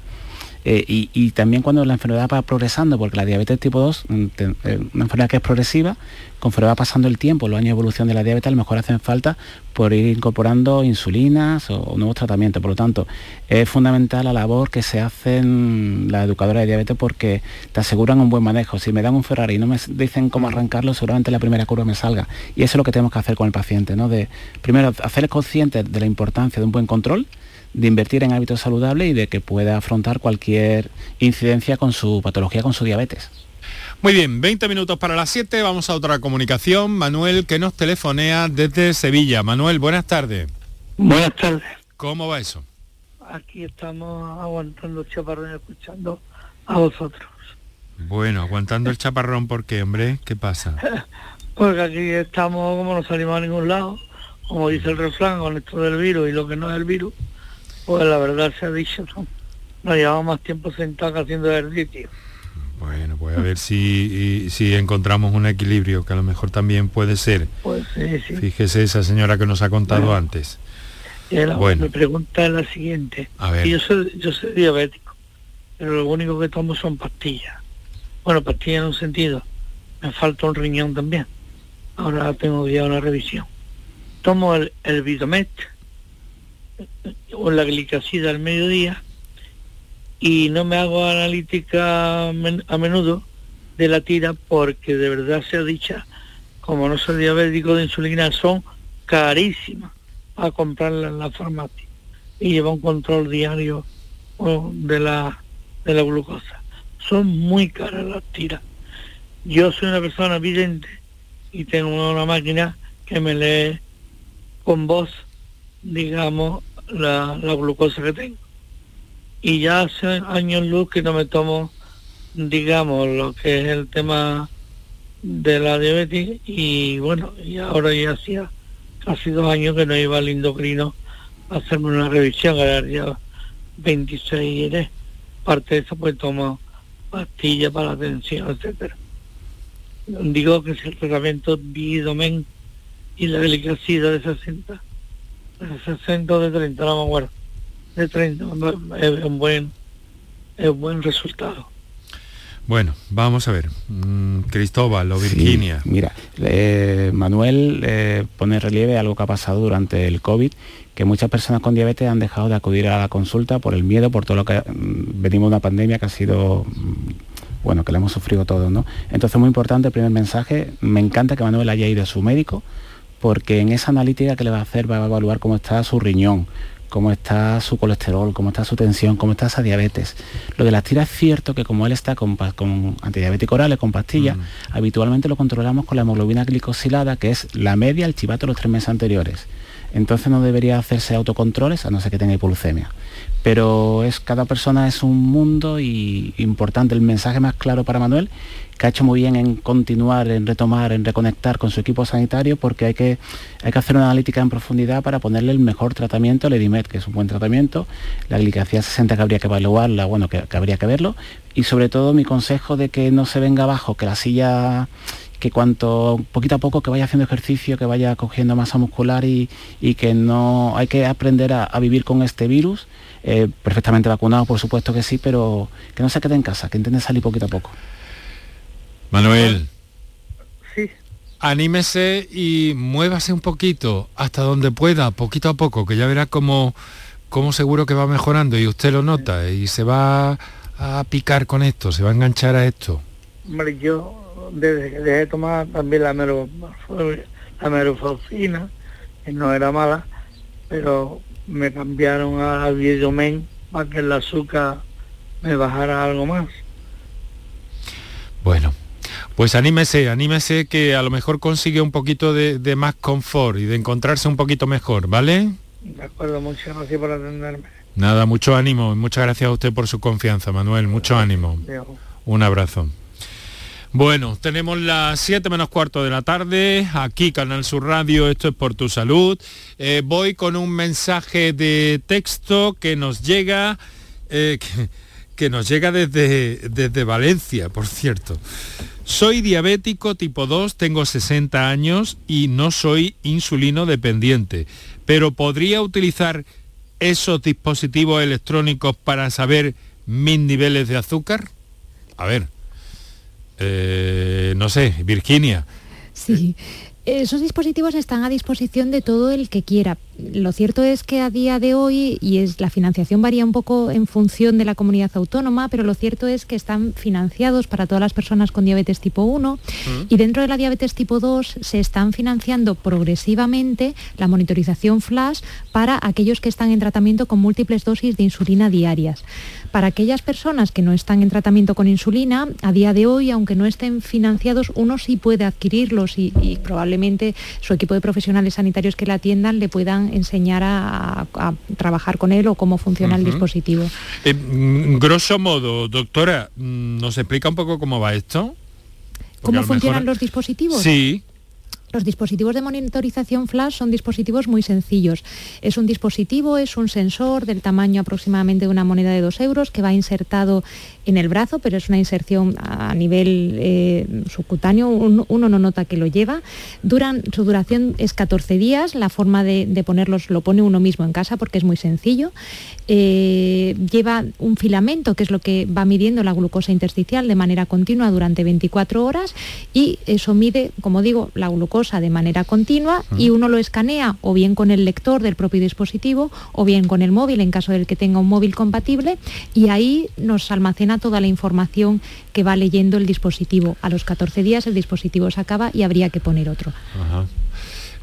eh, y, también cuando la enfermedad va progresando, porque la diabetes tipo 2, mm, eh, una enfermedad que es progresiva, conforme va pasando el tiempo, los años de evolución de la diabetes, a lo mejor hacen falta por ir incorporando insulinas o, nuevos tratamientos. Por lo tanto, es fundamental la labor que se hacen las educadoras de diabetes porque te aseguran un buen manejo. Si me dan un Ferrari y no me dicen cómo arrancarlo, seguramente la primera curva me salga. Y eso es lo que tenemos que hacer con el paciente, ¿no? De, primero, hacerles conscientes de la importancia de un buen control, de invertir en hábitos saludables y de que pueda afrontar cualquier incidencia con su patología, con su diabetes. Muy bien, 20 minutos para las 7, vamos a otra comunicación. Manuel, que nos telefonea desde Sevilla. Manuel, buenas tardes. Buenas tardes. ¿Cómo va eso? Aquí estamos aguantando el chaparrón escuchando a vosotros. Bueno, aguantando el chaparrón, ¿por qué, hombre? ¿Qué pasa? Porque aquí estamos como no salimos a ningún lado, como dice el refrán, con esto del virus y lo que no es el virus, pues la verdad se ha dicho, ¿no? nos llevamos más tiempo sentados haciendo ejercicio. Bueno, pues a ver si, si encontramos un equilibrio, que a lo mejor también puede ser. Pues sí, sí. Fíjese esa señora que nos ha contado antes. bueno. Mi pregunta es la siguiente. A ver. Yo soy, yo soy diabético, pero lo único que tomo son pastillas. Bueno, pastillas en un sentido. Me falta un riñón también. Ahora tengo ya una revisión. Tomo el, el Vitamet, o la glicacida al mediodía y no me hago analítica a menudo de la tira porque de verdad sea dicha, como no soy diabético de insulina, son carísimas a comprarla en la farmacia y lleva un control diario de la de la glucosa. Son muy caras las tiras. Yo soy una persona vidente y tengo una máquina que me lee con voz, digamos, la, la glucosa que tengo. Y ya hace años luz que no me tomo, digamos, lo que es el tema de la diabetes y bueno, y ahora ya hacía casi dos años que no iba al endocrino a hacerme una revisión, era ya 26 iré. Parte de eso pues tomo pastillas para la tensión, etcétera. Digo que si el tratamiento Bidomen y la glicacida de 60, de 60 o de 30, no me acuerdo, de 30, es un buen, es un buen resultado. Bueno, vamos a ver. Mm, Cristóbal o Virginia. mira, eh, Manuel eh, pone relieve algo que ha pasado durante el COVID, que muchas personas con diabetes han dejado de acudir a la consulta por el miedo, por todo lo que mm, venimos de una pandemia que ha sido mm, bueno, que la hemos sufrido todos, ¿no? Entonces, muy importante el primer mensaje, me encanta que Manuel haya ido a su médico, porque en esa analítica que le va a hacer va a evaluar cómo está su riñón, cómo está su colesterol, cómo está su tensión, cómo está esa diabetes. Lo de las tiras es cierto que como él está con, con antidiabético orales, con pastillas, mm. habitualmente lo controlamos con la hemoglobina glicosilada, que es la media, el chivato de los tres meses anteriores. Entonces no debería hacerse autocontroles, a no ser que tenga hipoglucemia. Pero es, cada persona es un mundo y importante. El mensaje más claro para Manuel que ha hecho muy bien en continuar, en retomar, en reconectar con su equipo sanitario, porque hay que, hay que hacer una analítica en profundidad para ponerle el mejor tratamiento, el Edimet, que es un buen tratamiento, la glicacía 60 que habría que evaluarla, bueno, que, habría que verlo, y sobre todo mi consejo de que no se venga abajo, que la silla que cuanto poquito a poco que vaya haciendo ejercicio, que vaya cogiendo masa muscular y, que no hay que aprender a, vivir con este virus, eh, perfectamente vacunado por supuesto que sí, pero que no se quede en casa, que intente salir poquito a poco. Manuel. Sí. Anímese y muévase un poquito hasta donde pueda, poquito a poco, que ya verá cómo, cómo seguro que va mejorando y usted lo nota y se va a picar con esto, se va a enganchar a esto. Hombre, yo desde que dejé de tomar también la, mero, la que no era mala, pero me cambiaron a Biomen para que el azúcar me bajara algo más. Bueno, pues anímese, anímese que a lo mejor consigue un poquito de, más confort y de encontrarse un poquito mejor, ¿vale? De acuerdo, muchas gracias por atenderme. Nada, mucho ánimo, muchas gracias a usted por su confianza, Manuel, mucho ánimo. Un abrazo. Bueno, tenemos las 7 menos cuarto de la tarde, aquí Canal Sur Radio, esto es por tu salud. Eh, voy con un mensaje de texto que nos llega, eh, que, nos llega desde, desde Valencia, por cierto. Soy diabético tipo 2, tengo 60 años y no soy insulino dependiente, pero ¿podría utilizar esos dispositivos electrónicos para saber mis niveles de azúcar? A ver, eh, no sé, Virginia. Sí, esos dispositivos están a disposición de todo el que quiera. Lo cierto es que a día de hoy, y es la financiación varía un poco en función de la comunidad autónoma, pero lo cierto es que están financiados para todas las personas con diabetes tipo 1 y dentro de la diabetes tipo 2 se están financiando progresivamente la monitorización flash para aquellos que están en tratamiento con múltiples dosis de insulina diarias. Para aquellas personas que no están en tratamiento con insulina, a día de hoy, aunque no estén financiados, uno sí puede adquirirlos y, probablemente su equipo de profesionales sanitarios que la atiendan le puedan enseñar a, trabajar con él o cómo funciona el dispositivo. Eh, mm, grosso modo, doctora, mm, ¿nos explica un poco cómo va esto? ¿Cómo funcionan los dispositivos? Sí. Los dispositivos de monitorización flash son dispositivos muy sencillos. Es un dispositivo, es un sensor del tamaño aproximadamente de una moneda de 2 euros que va insertado en el brazo, pero es una inserción a nivel eh, subcutáneo, uno, no nota que lo lleva. Duran, su duración es 14 días, la forma de, ponerlos lo pone uno mismo en casa porque es muy sencillo. Eh, lleva un filamento, que es lo que va midiendo la glucosa intersticial de manera continua durante 24 horas. Y eso mide, como digo, la glucosa de manera continua. Y uno lo escanea o bien con el lector del propio dispositivo o bien con el móvil en caso del que tenga un móvil compatible. Y ahí nos almacena toda la información que va leyendo el dispositivo. A los 14 días el dispositivo se acaba y habría que poner otro.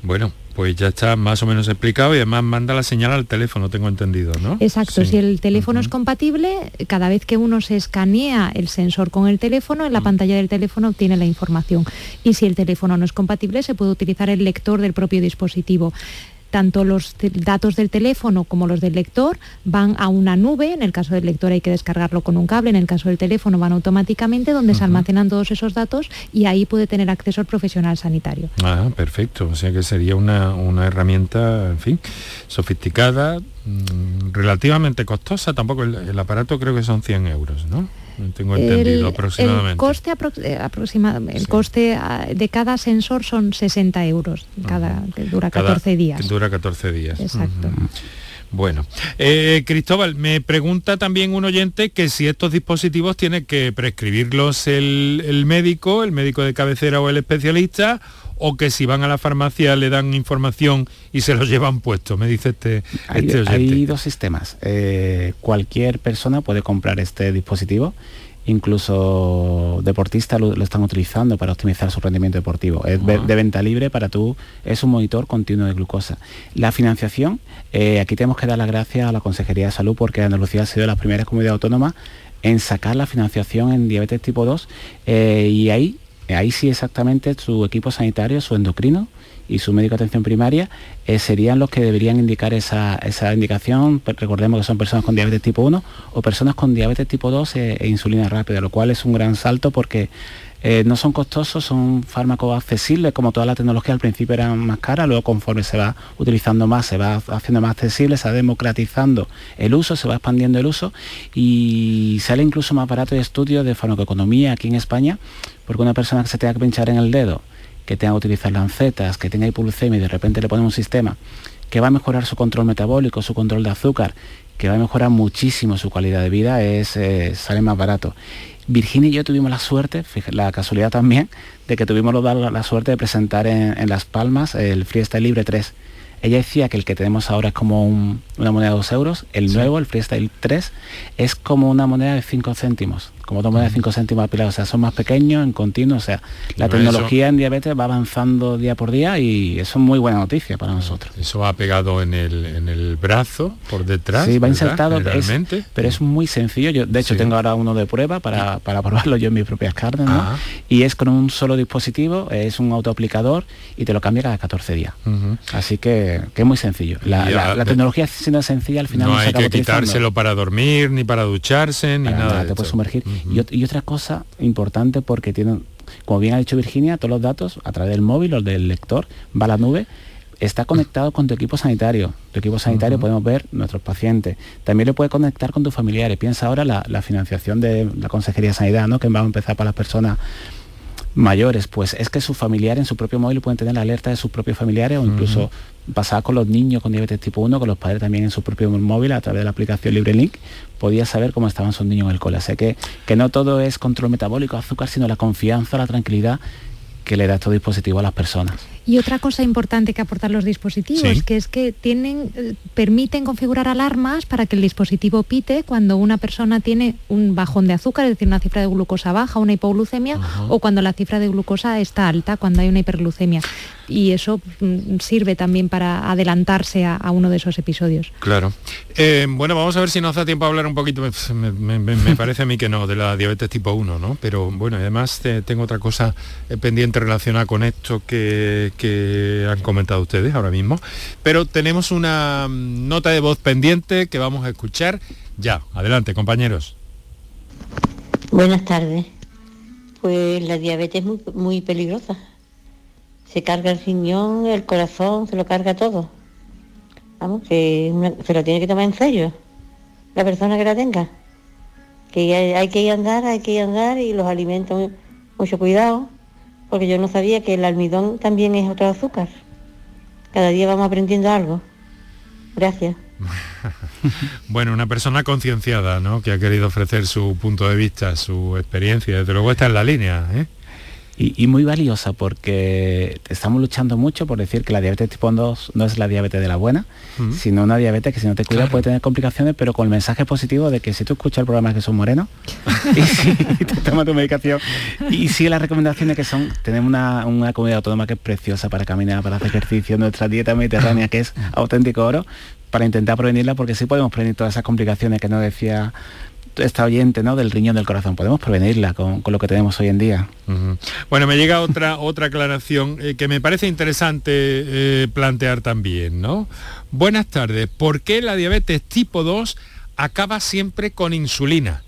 Bueno, pues ya está más o menos explicado y además manda la señal al teléfono, tengo entendido, ¿no? Exacto, si el teléfono es compatible, cada vez que uno se escanea el sensor con el teléfono, en la pantalla del teléfono obtiene la información. Y si el teléfono no es compatible, se puede utilizar el lector del propio dispositivo tanto los datos del teléfono como los del lector van a una nube, en el caso del lector hay que descargarlo con un cable, en el caso del teléfono van automáticamente donde se almacenan todos esos datos y ahí puede tener acceso al profesional sanitario. Ah, perfecto, o sea que sería una, una herramienta, en fin, sofisticada, mm, relativamente costosa, tampoco el, aparato creo que son 100 euros, ¿no? Tengo entendido aproximadamente. El coste, eh, el coste ah, de cada sensor son 60 euros, cada, que dura 14 días. dura 14 días. Exacto. Bueno, eh, Cristóbal, me pregunta también un oyente que si estos dispositivos tiene que prescribirlos el, el, médico, el médico de cabecera o el especialista, o que si van a la farmacia le dan información y se los llevan puestos, me dice este, hay, este oyente. Hay dos sistemas. Eh, cualquier persona puede comprar este dispositivo incluso deportistas lo, están utilizando para optimizar su rendimiento deportivo. Es de venta libre para tú, es un monitor continuo de glucosa. La financiación, eh, aquí tenemos que dar las gracias a la Consejería de Salud porque Andalucía ha sido la primera comunidad autónoma en sacar la financiación en diabetes tipo 2 eh, y ahí ahí sí exactamente su equipo sanitario, su endocrino y su médico de atención primaria eh, serían los que deberían indicar esa, indicación. Recordemos que son personas con diabetes tipo 1 o personas con diabetes tipo 2 eh, e, insulina rápida, lo cual es un gran salto porque no son costosos, son fármacos accesibles, como toda la tecnología al principio eran más cara, luego conforme se va utilizando más, se va haciendo más accesible, se va democratizando el uso, se va expandiendo el uso y sale incluso más barato de estudio de farmacoeconomía aquí en España porque una persona que se tenga que pinchar en el dedo, que tenga que utilizar lancetas, que tenga hipoglucemia y de repente le ponemos un sistema que va a mejorar su control metabólico, su control de azúcar, que va a mejorar muchísimo su calidad de vida, es, eh, sale más barato. Virginia y yo tuvimos la suerte, la casualidad también, de que tuvimos la, suerte de presentar en, Las Palmas el Freestyle Libre 3. Ella decía que el que tenemos ahora es como una moneda de 2 euros, el nuevo, el Freestyle 3, es como una moneda de 5 céntimos como toma de 5 céntimos al o sea, son más pequeños en continuo, o sea, la tecnología en diabetes va avanzando día por día y eso es muy buena noticia para nosotros. Eso va pegado en el, en el brazo, por detrás. Sí, va insertado, es, pero es muy sencillo. Yo, de hecho, tengo ahora uno de prueba para, para probarlo yo en mis propias carnes, ah. y es con un solo dispositivo, es un autoaplicador y te lo cambia cada 14 días. Así que, que, es muy sencillo. La, la, tecnología siendo sencilla al final no, hay que quitárselo para dormir, ni para ducharse, ni nada. te puedes sumergir y, otra cosa importante porque tienen, como bien ha dicho Virginia, todos los datos a través del móvil o del lector va a la nube está conectado con tu equipo sanitario. Tu equipo sanitario podemos ver nuestros pacientes. También lo puede conectar con tus familiares. Piensa ahora la, la financiación de la Consejería de Sanidad, ¿no? que va a empezar para las personas mayores, pues es que sus familiares en su propio móvil pueden tener la alerta de sus propios familiares o incluso pasar con los niños con diabetes tipo 1, con los padres también en su propio móvil a través de la aplicación LibreLink, podía saber cómo estaban sus niños en el cole. O que, que no todo es control metabólico, azúcar, sino la confianza, la tranquilidad que le da estos dispositivos a las personas. Y otra cosa importante que aportar los dispositivos, que es que tienen, eh, permiten configurar alarmas para que el dispositivo pite cuando una persona tiene un bajón de azúcar, es decir, una cifra de glucosa baja, una hipoglucemia, o cuando la cifra de glucosa está alta, cuando hay una hiperglucemia. Y eso mm, sirve también para adelantarse a, uno de esos episodios. Claro. Eh, bueno, vamos a ver si nos da tiempo a hablar un poquito, me, parece a mí que no, de la diabetes tipo 1, ¿no? Pero bueno, además eh, tengo otra cosa pendiente relacionada con esto que, han comentado ustedes ahora mismo. Pero tenemos una mm, nota de voz pendiente que vamos a escuchar ya. Adelante, compañeros. Buenas tardes. Pues la diabetes es muy, peligrosa. Se carga el riñón, el corazón, se lo carga todo. Vamos, que se lo tiene que tomar en serio la persona que la tenga. Que hay, que ir a andar, hay que ir a andar y los alimentos, mucho cuidado porque yo no sabía que el almidón también es otro azúcar. Cada día vamos aprendiendo algo. Gracias. bueno, una persona concienciada, ¿no? Que ha querido ofrecer su punto de vista, su experiencia. Desde luego está en la línea, ¿eh? Y, muy valiosa porque estamos luchando mucho por decir que la diabetes tipo 2 no es la diabetes de la buena, sino una diabetes que si no te cuida puede tener complicaciones, pero con el mensaje positivo de que si tú escuchas el programa que son morenos y si te tomas tu medicación y sigue las recomendaciones que son, tenemos una, una comunidad autónoma que es preciosa para caminar, para hacer ejercicio, nuestra dieta mediterránea que es auténtico oro, para intentar prevenirla porque sí podemos prevenir todas esas complicaciones que nos decía esta oyente ¿no? del riñón del corazón. Podemos prevenirla con, lo que tenemos hoy en día. Bueno, me llega otra, otra aclaración eh, que me parece interesante eh, plantear también. ¿no? Buenas tardes. ¿Por qué la diabetes tipo 2 acaba siempre con insulina?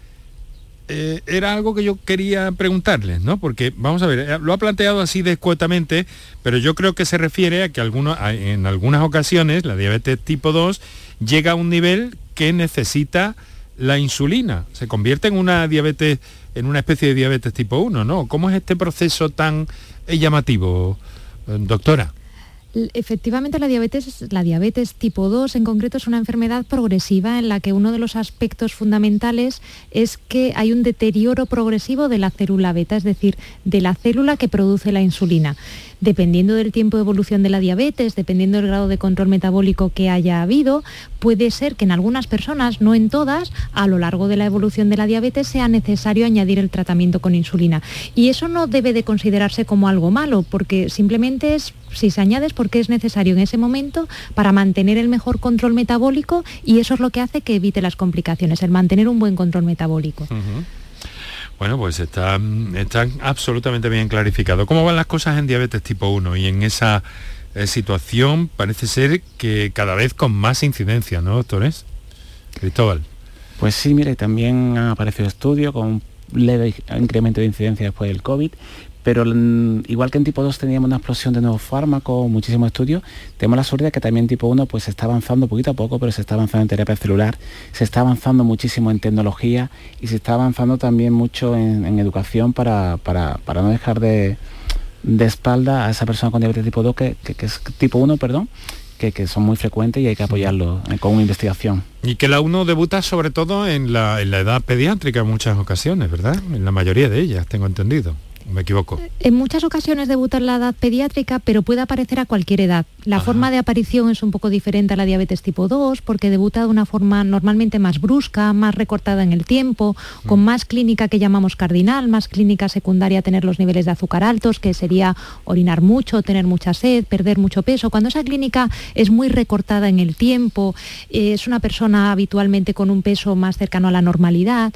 Eh, era algo que yo quería preguntarles, ¿no? Porque, vamos a ver, lo ha planteado así descuetamente, pero yo creo que se refiere a que algunos, en algunas ocasiones la diabetes tipo 2 llega a un nivel que necesita la insulina, se convierte en una diabetes, en una especie de diabetes tipo 1, ¿no? ¿Cómo es este proceso tan llamativo, eh, doctora? Efectivamente, la diabetes, la diabetes tipo 2 en concreto es una enfermedad progresiva en la que uno de los aspectos fundamentales es que hay un deterioro progresivo de la célula beta, es decir, de la célula que produce la insulina dependiendo del tiempo de evolución de la diabetes, dependiendo del grado de control metabólico que haya habido, puede ser que en algunas personas, no en todas, a lo largo de la evolución de la diabetes sea necesario añadir el tratamiento con insulina. Y eso no debe de considerarse como algo malo, porque simplemente es, si se añade es porque es necesario en ese momento para mantener el mejor control metabólico y eso es lo que hace que evite las complicaciones, el mantener un buen control metabólico. Bueno, pues está, absolutamente bien clarificado. ¿Cómo van las cosas en diabetes tipo 1 y en esa eh, situación parece ser que cada vez con más incidencia, ¿no, doctores? Cristóbal. Pues sí, mire, también han aparecido estudios con un leve incremento de incidencia después del COVID, pero igual que en tipo 2 teníamos una explosión de nuevos fármacos, muchísimos estudios, tenemos la suerte de que también en tipo 1 pues se está avanzando poquito a poco, pero se está avanzando en terapia celular, se está avanzando muchísimo en tecnología y se está avanzando también mucho en, educación para, no dejar de, espalda a esa persona con diabetes tipo 2, que, es tipo 1, perdón, que, son muy frecuentes y hay que apoyarlo eh, con una investigación. Y que la 1 debuta sobre todo en la, en la edad pediátrica en muchas ocasiones, ¿verdad? En la mayoría de ellas, tengo entendido me equivoco. En muchas ocasiones debuta en la edad pediátrica, pero puede aparecer a cualquier edad. La forma de aparición es un poco diferente a la diabetes tipo 2, porque debuta de una forma normalmente más brusca, más recortada en el tiempo, con mm. más clínica que llamamos cardinal, más clínica secundaria tener los niveles de azúcar altos, que sería orinar mucho, tener mucha sed, perder mucho peso. Cuando esa clínica es muy recortada en el tiempo, es una persona habitualmente con un peso más cercano a la normalidad,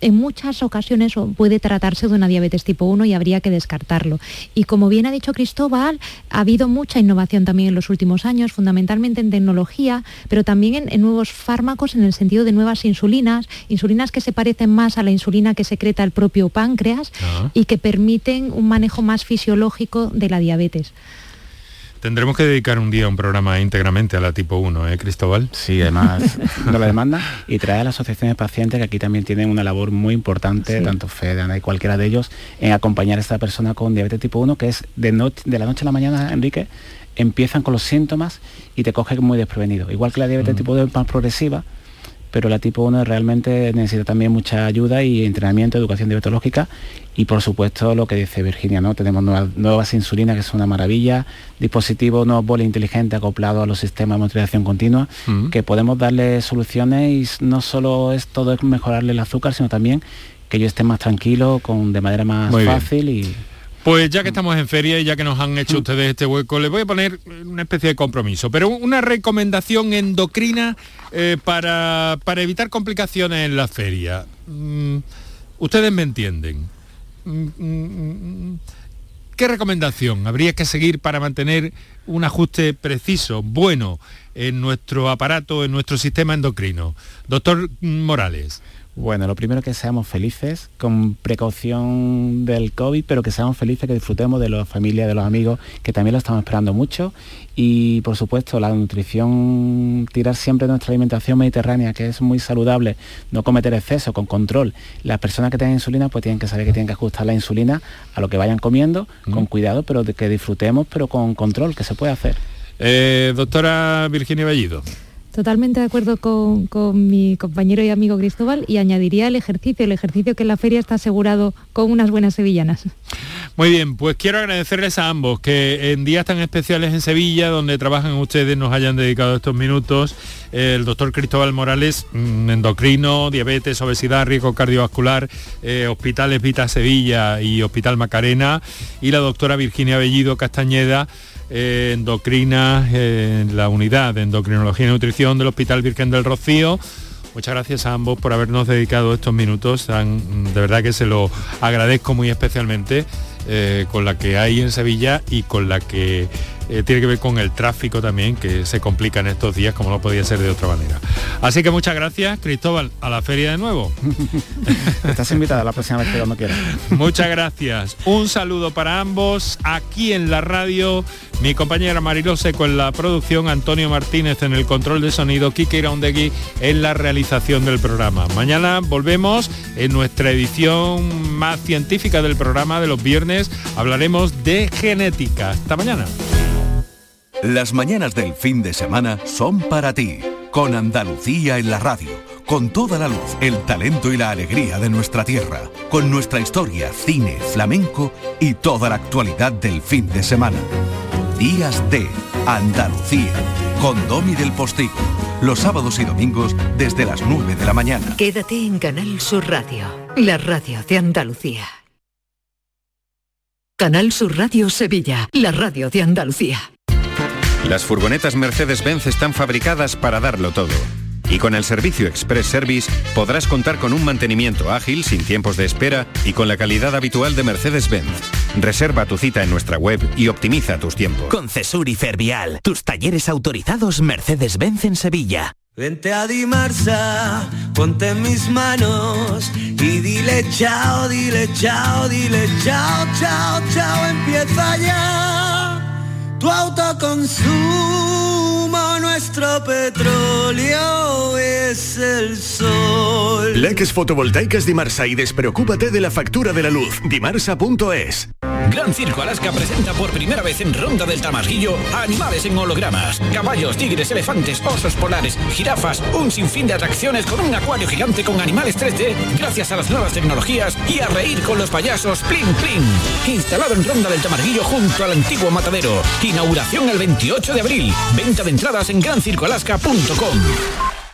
en muchas ocasiones puede tratarse de una diabetes tipo 1 y habría que descartarlo. Y como bien ha dicho Cristóbal, ha habido mucha innovación también en los últimos años, fundamentalmente en tecnología, pero también en, nuevos fármacos en el sentido de nuevas insulinas, insulinas que se parecen más a la insulina que secreta el propio páncreas ah. y que permiten un manejo más fisiológico de la diabetes. Tendremos que dedicar un día un programa íntegramente a la tipo 1, ¿eh, Cristóbal? Sí, además, no la demanda y trae a la asociación de pacientes que aquí también tienen una labor muy importante, tanto Fede, y cualquiera de ellos, en acompañar a esta persona con diabetes tipo 1, que es de, de la noche a la mañana, Enrique, empiezan con los síntomas y te coge muy desprevenido. Igual que la diabetes mm. tipo 2 es más progresiva, pero la tipo 1 realmente necesita también mucha ayuda y entrenamiento, educación diabetológica y por supuesto lo que dice Virginia, ¿no? Tenemos nuevas, insulinas que son una maravilla, dispositivos nuevos boles inteligentes acoplados a los sistemas de motorización continua, mm. que podemos darle soluciones y no solo es todo es mejorarle el azúcar, sino también que ellos estén más tranquilos, con, de manera más fácil y pues ya que estamos en feria y ya que nos han hecho ustedes este hueco, les voy a poner una especie de compromiso, pero una recomendación endocrina eh, para, evitar complicaciones en la feria. Mm, ustedes me entienden. Mm, mm, ¿Qué recomendación habría que seguir para mantener un ajuste preciso, bueno, en nuestro aparato, en nuestro sistema endocrino? Doctor Morales. Bueno, lo primero que seamos felices, con precaución del COVID, pero que seamos felices, que disfrutemos de la familia, de los amigos, que también lo estamos esperando mucho. Y por supuesto, la nutrición, tirar siempre nuestra alimentación mediterránea, que es muy saludable, no cometer exceso, con control. Las personas que tengan insulina, pues tienen que saber que tienen que ajustar la insulina a lo que vayan comiendo, con cuidado, pero que disfrutemos, pero con control, que se puede hacer. Eh, doctora Virginia Bellido. Totalmente de acuerdo con, mi compañero y amigo Cristóbal y añadiría el ejercicio, el ejercicio que en la feria está asegurado con unas buenas sevillanas. Muy bien, pues quiero agradecerles a ambos que en días tan especiales en Sevilla, donde trabajan ustedes, nos hayan dedicado estos minutos. El doctor Cristóbal Morales, mm, endocrino, diabetes, obesidad, riesgo cardiovascular, eh, Hospitales Vita Sevilla y Hospital Macarena. Y la doctora Virginia Bellido Castañeda, eh, endocrina en la unidad de endocrinología y nutrición del Hospital Virgen del Rocío. Muchas gracias a ambos por habernos dedicado estos minutos. de verdad que se lo agradezco muy especialmente eh, con la que hay en Sevilla y con la que eh, tiene que ver con el tráfico también, que se complica en estos días como no podía ser de otra manera. Así que muchas gracias, Cristóbal, a la feria de nuevo. Estás invitada la próxima vez que cuando quieras. muchas gracias. Un saludo para ambos aquí en la radio. Mi compañera Mariló Seco en la producción, Antonio Martínez en el control de sonido, Kike Iraundegui en la realización del programa. Mañana volvemos en nuestra edición más científica del programa de los viernes. Hablaremos de genética. Hasta mañana. Las mañanas del fin de semana son para ti, con Andalucía en la radio, con toda la luz, el talento y la alegría de nuestra tierra, con nuestra historia, cine, flamenco y toda la actualidad del fin de semana. Días de Andalucía, con Domi del Postigo, los sábados y domingos desde las 9 de la mañana. Quédate en Canal Sur Radio, la radio de Andalucía. Canal Sur Radio Sevilla, la radio de Andalucía. Las furgonetas Mercedes-Benz están fabricadas para darlo todo. Y con el servicio Express Service podrás contar con un mantenimiento ágil, sin tiempos de espera y con la calidad habitual de Mercedes-Benz. Reserva tu cita en nuestra web y optimiza tus tiempos. Con Cesur y Fervial, tus talleres autorizados Mercedes-Benz en Sevilla. Vente a Dimarsa, ponte en mis manos y dile chao, dile chao, dile chao, chao, chao, empieza ya tu autoconsumo, nuestro petróleo es el sol. Leques fotovoltaicas Dimarsa y despreocúpate de la factura de la luz. Dimarsa.es. Gran Circo Alaska presenta por primera vez en Ronda del Tamarguillo animales en hologramas. Caballos, tigres, elefantes, osos polares, jirafas, un sinfín de atracciones con un acuario gigante con animales 3D gracias a las nuevas tecnologías y a reír con los payasos Plin Plin. Instalado en Ronda del Tamarguillo junto al antiguo matadero. Inauguración el 28 de abril. Venta de entradas en grancircoalaska.com.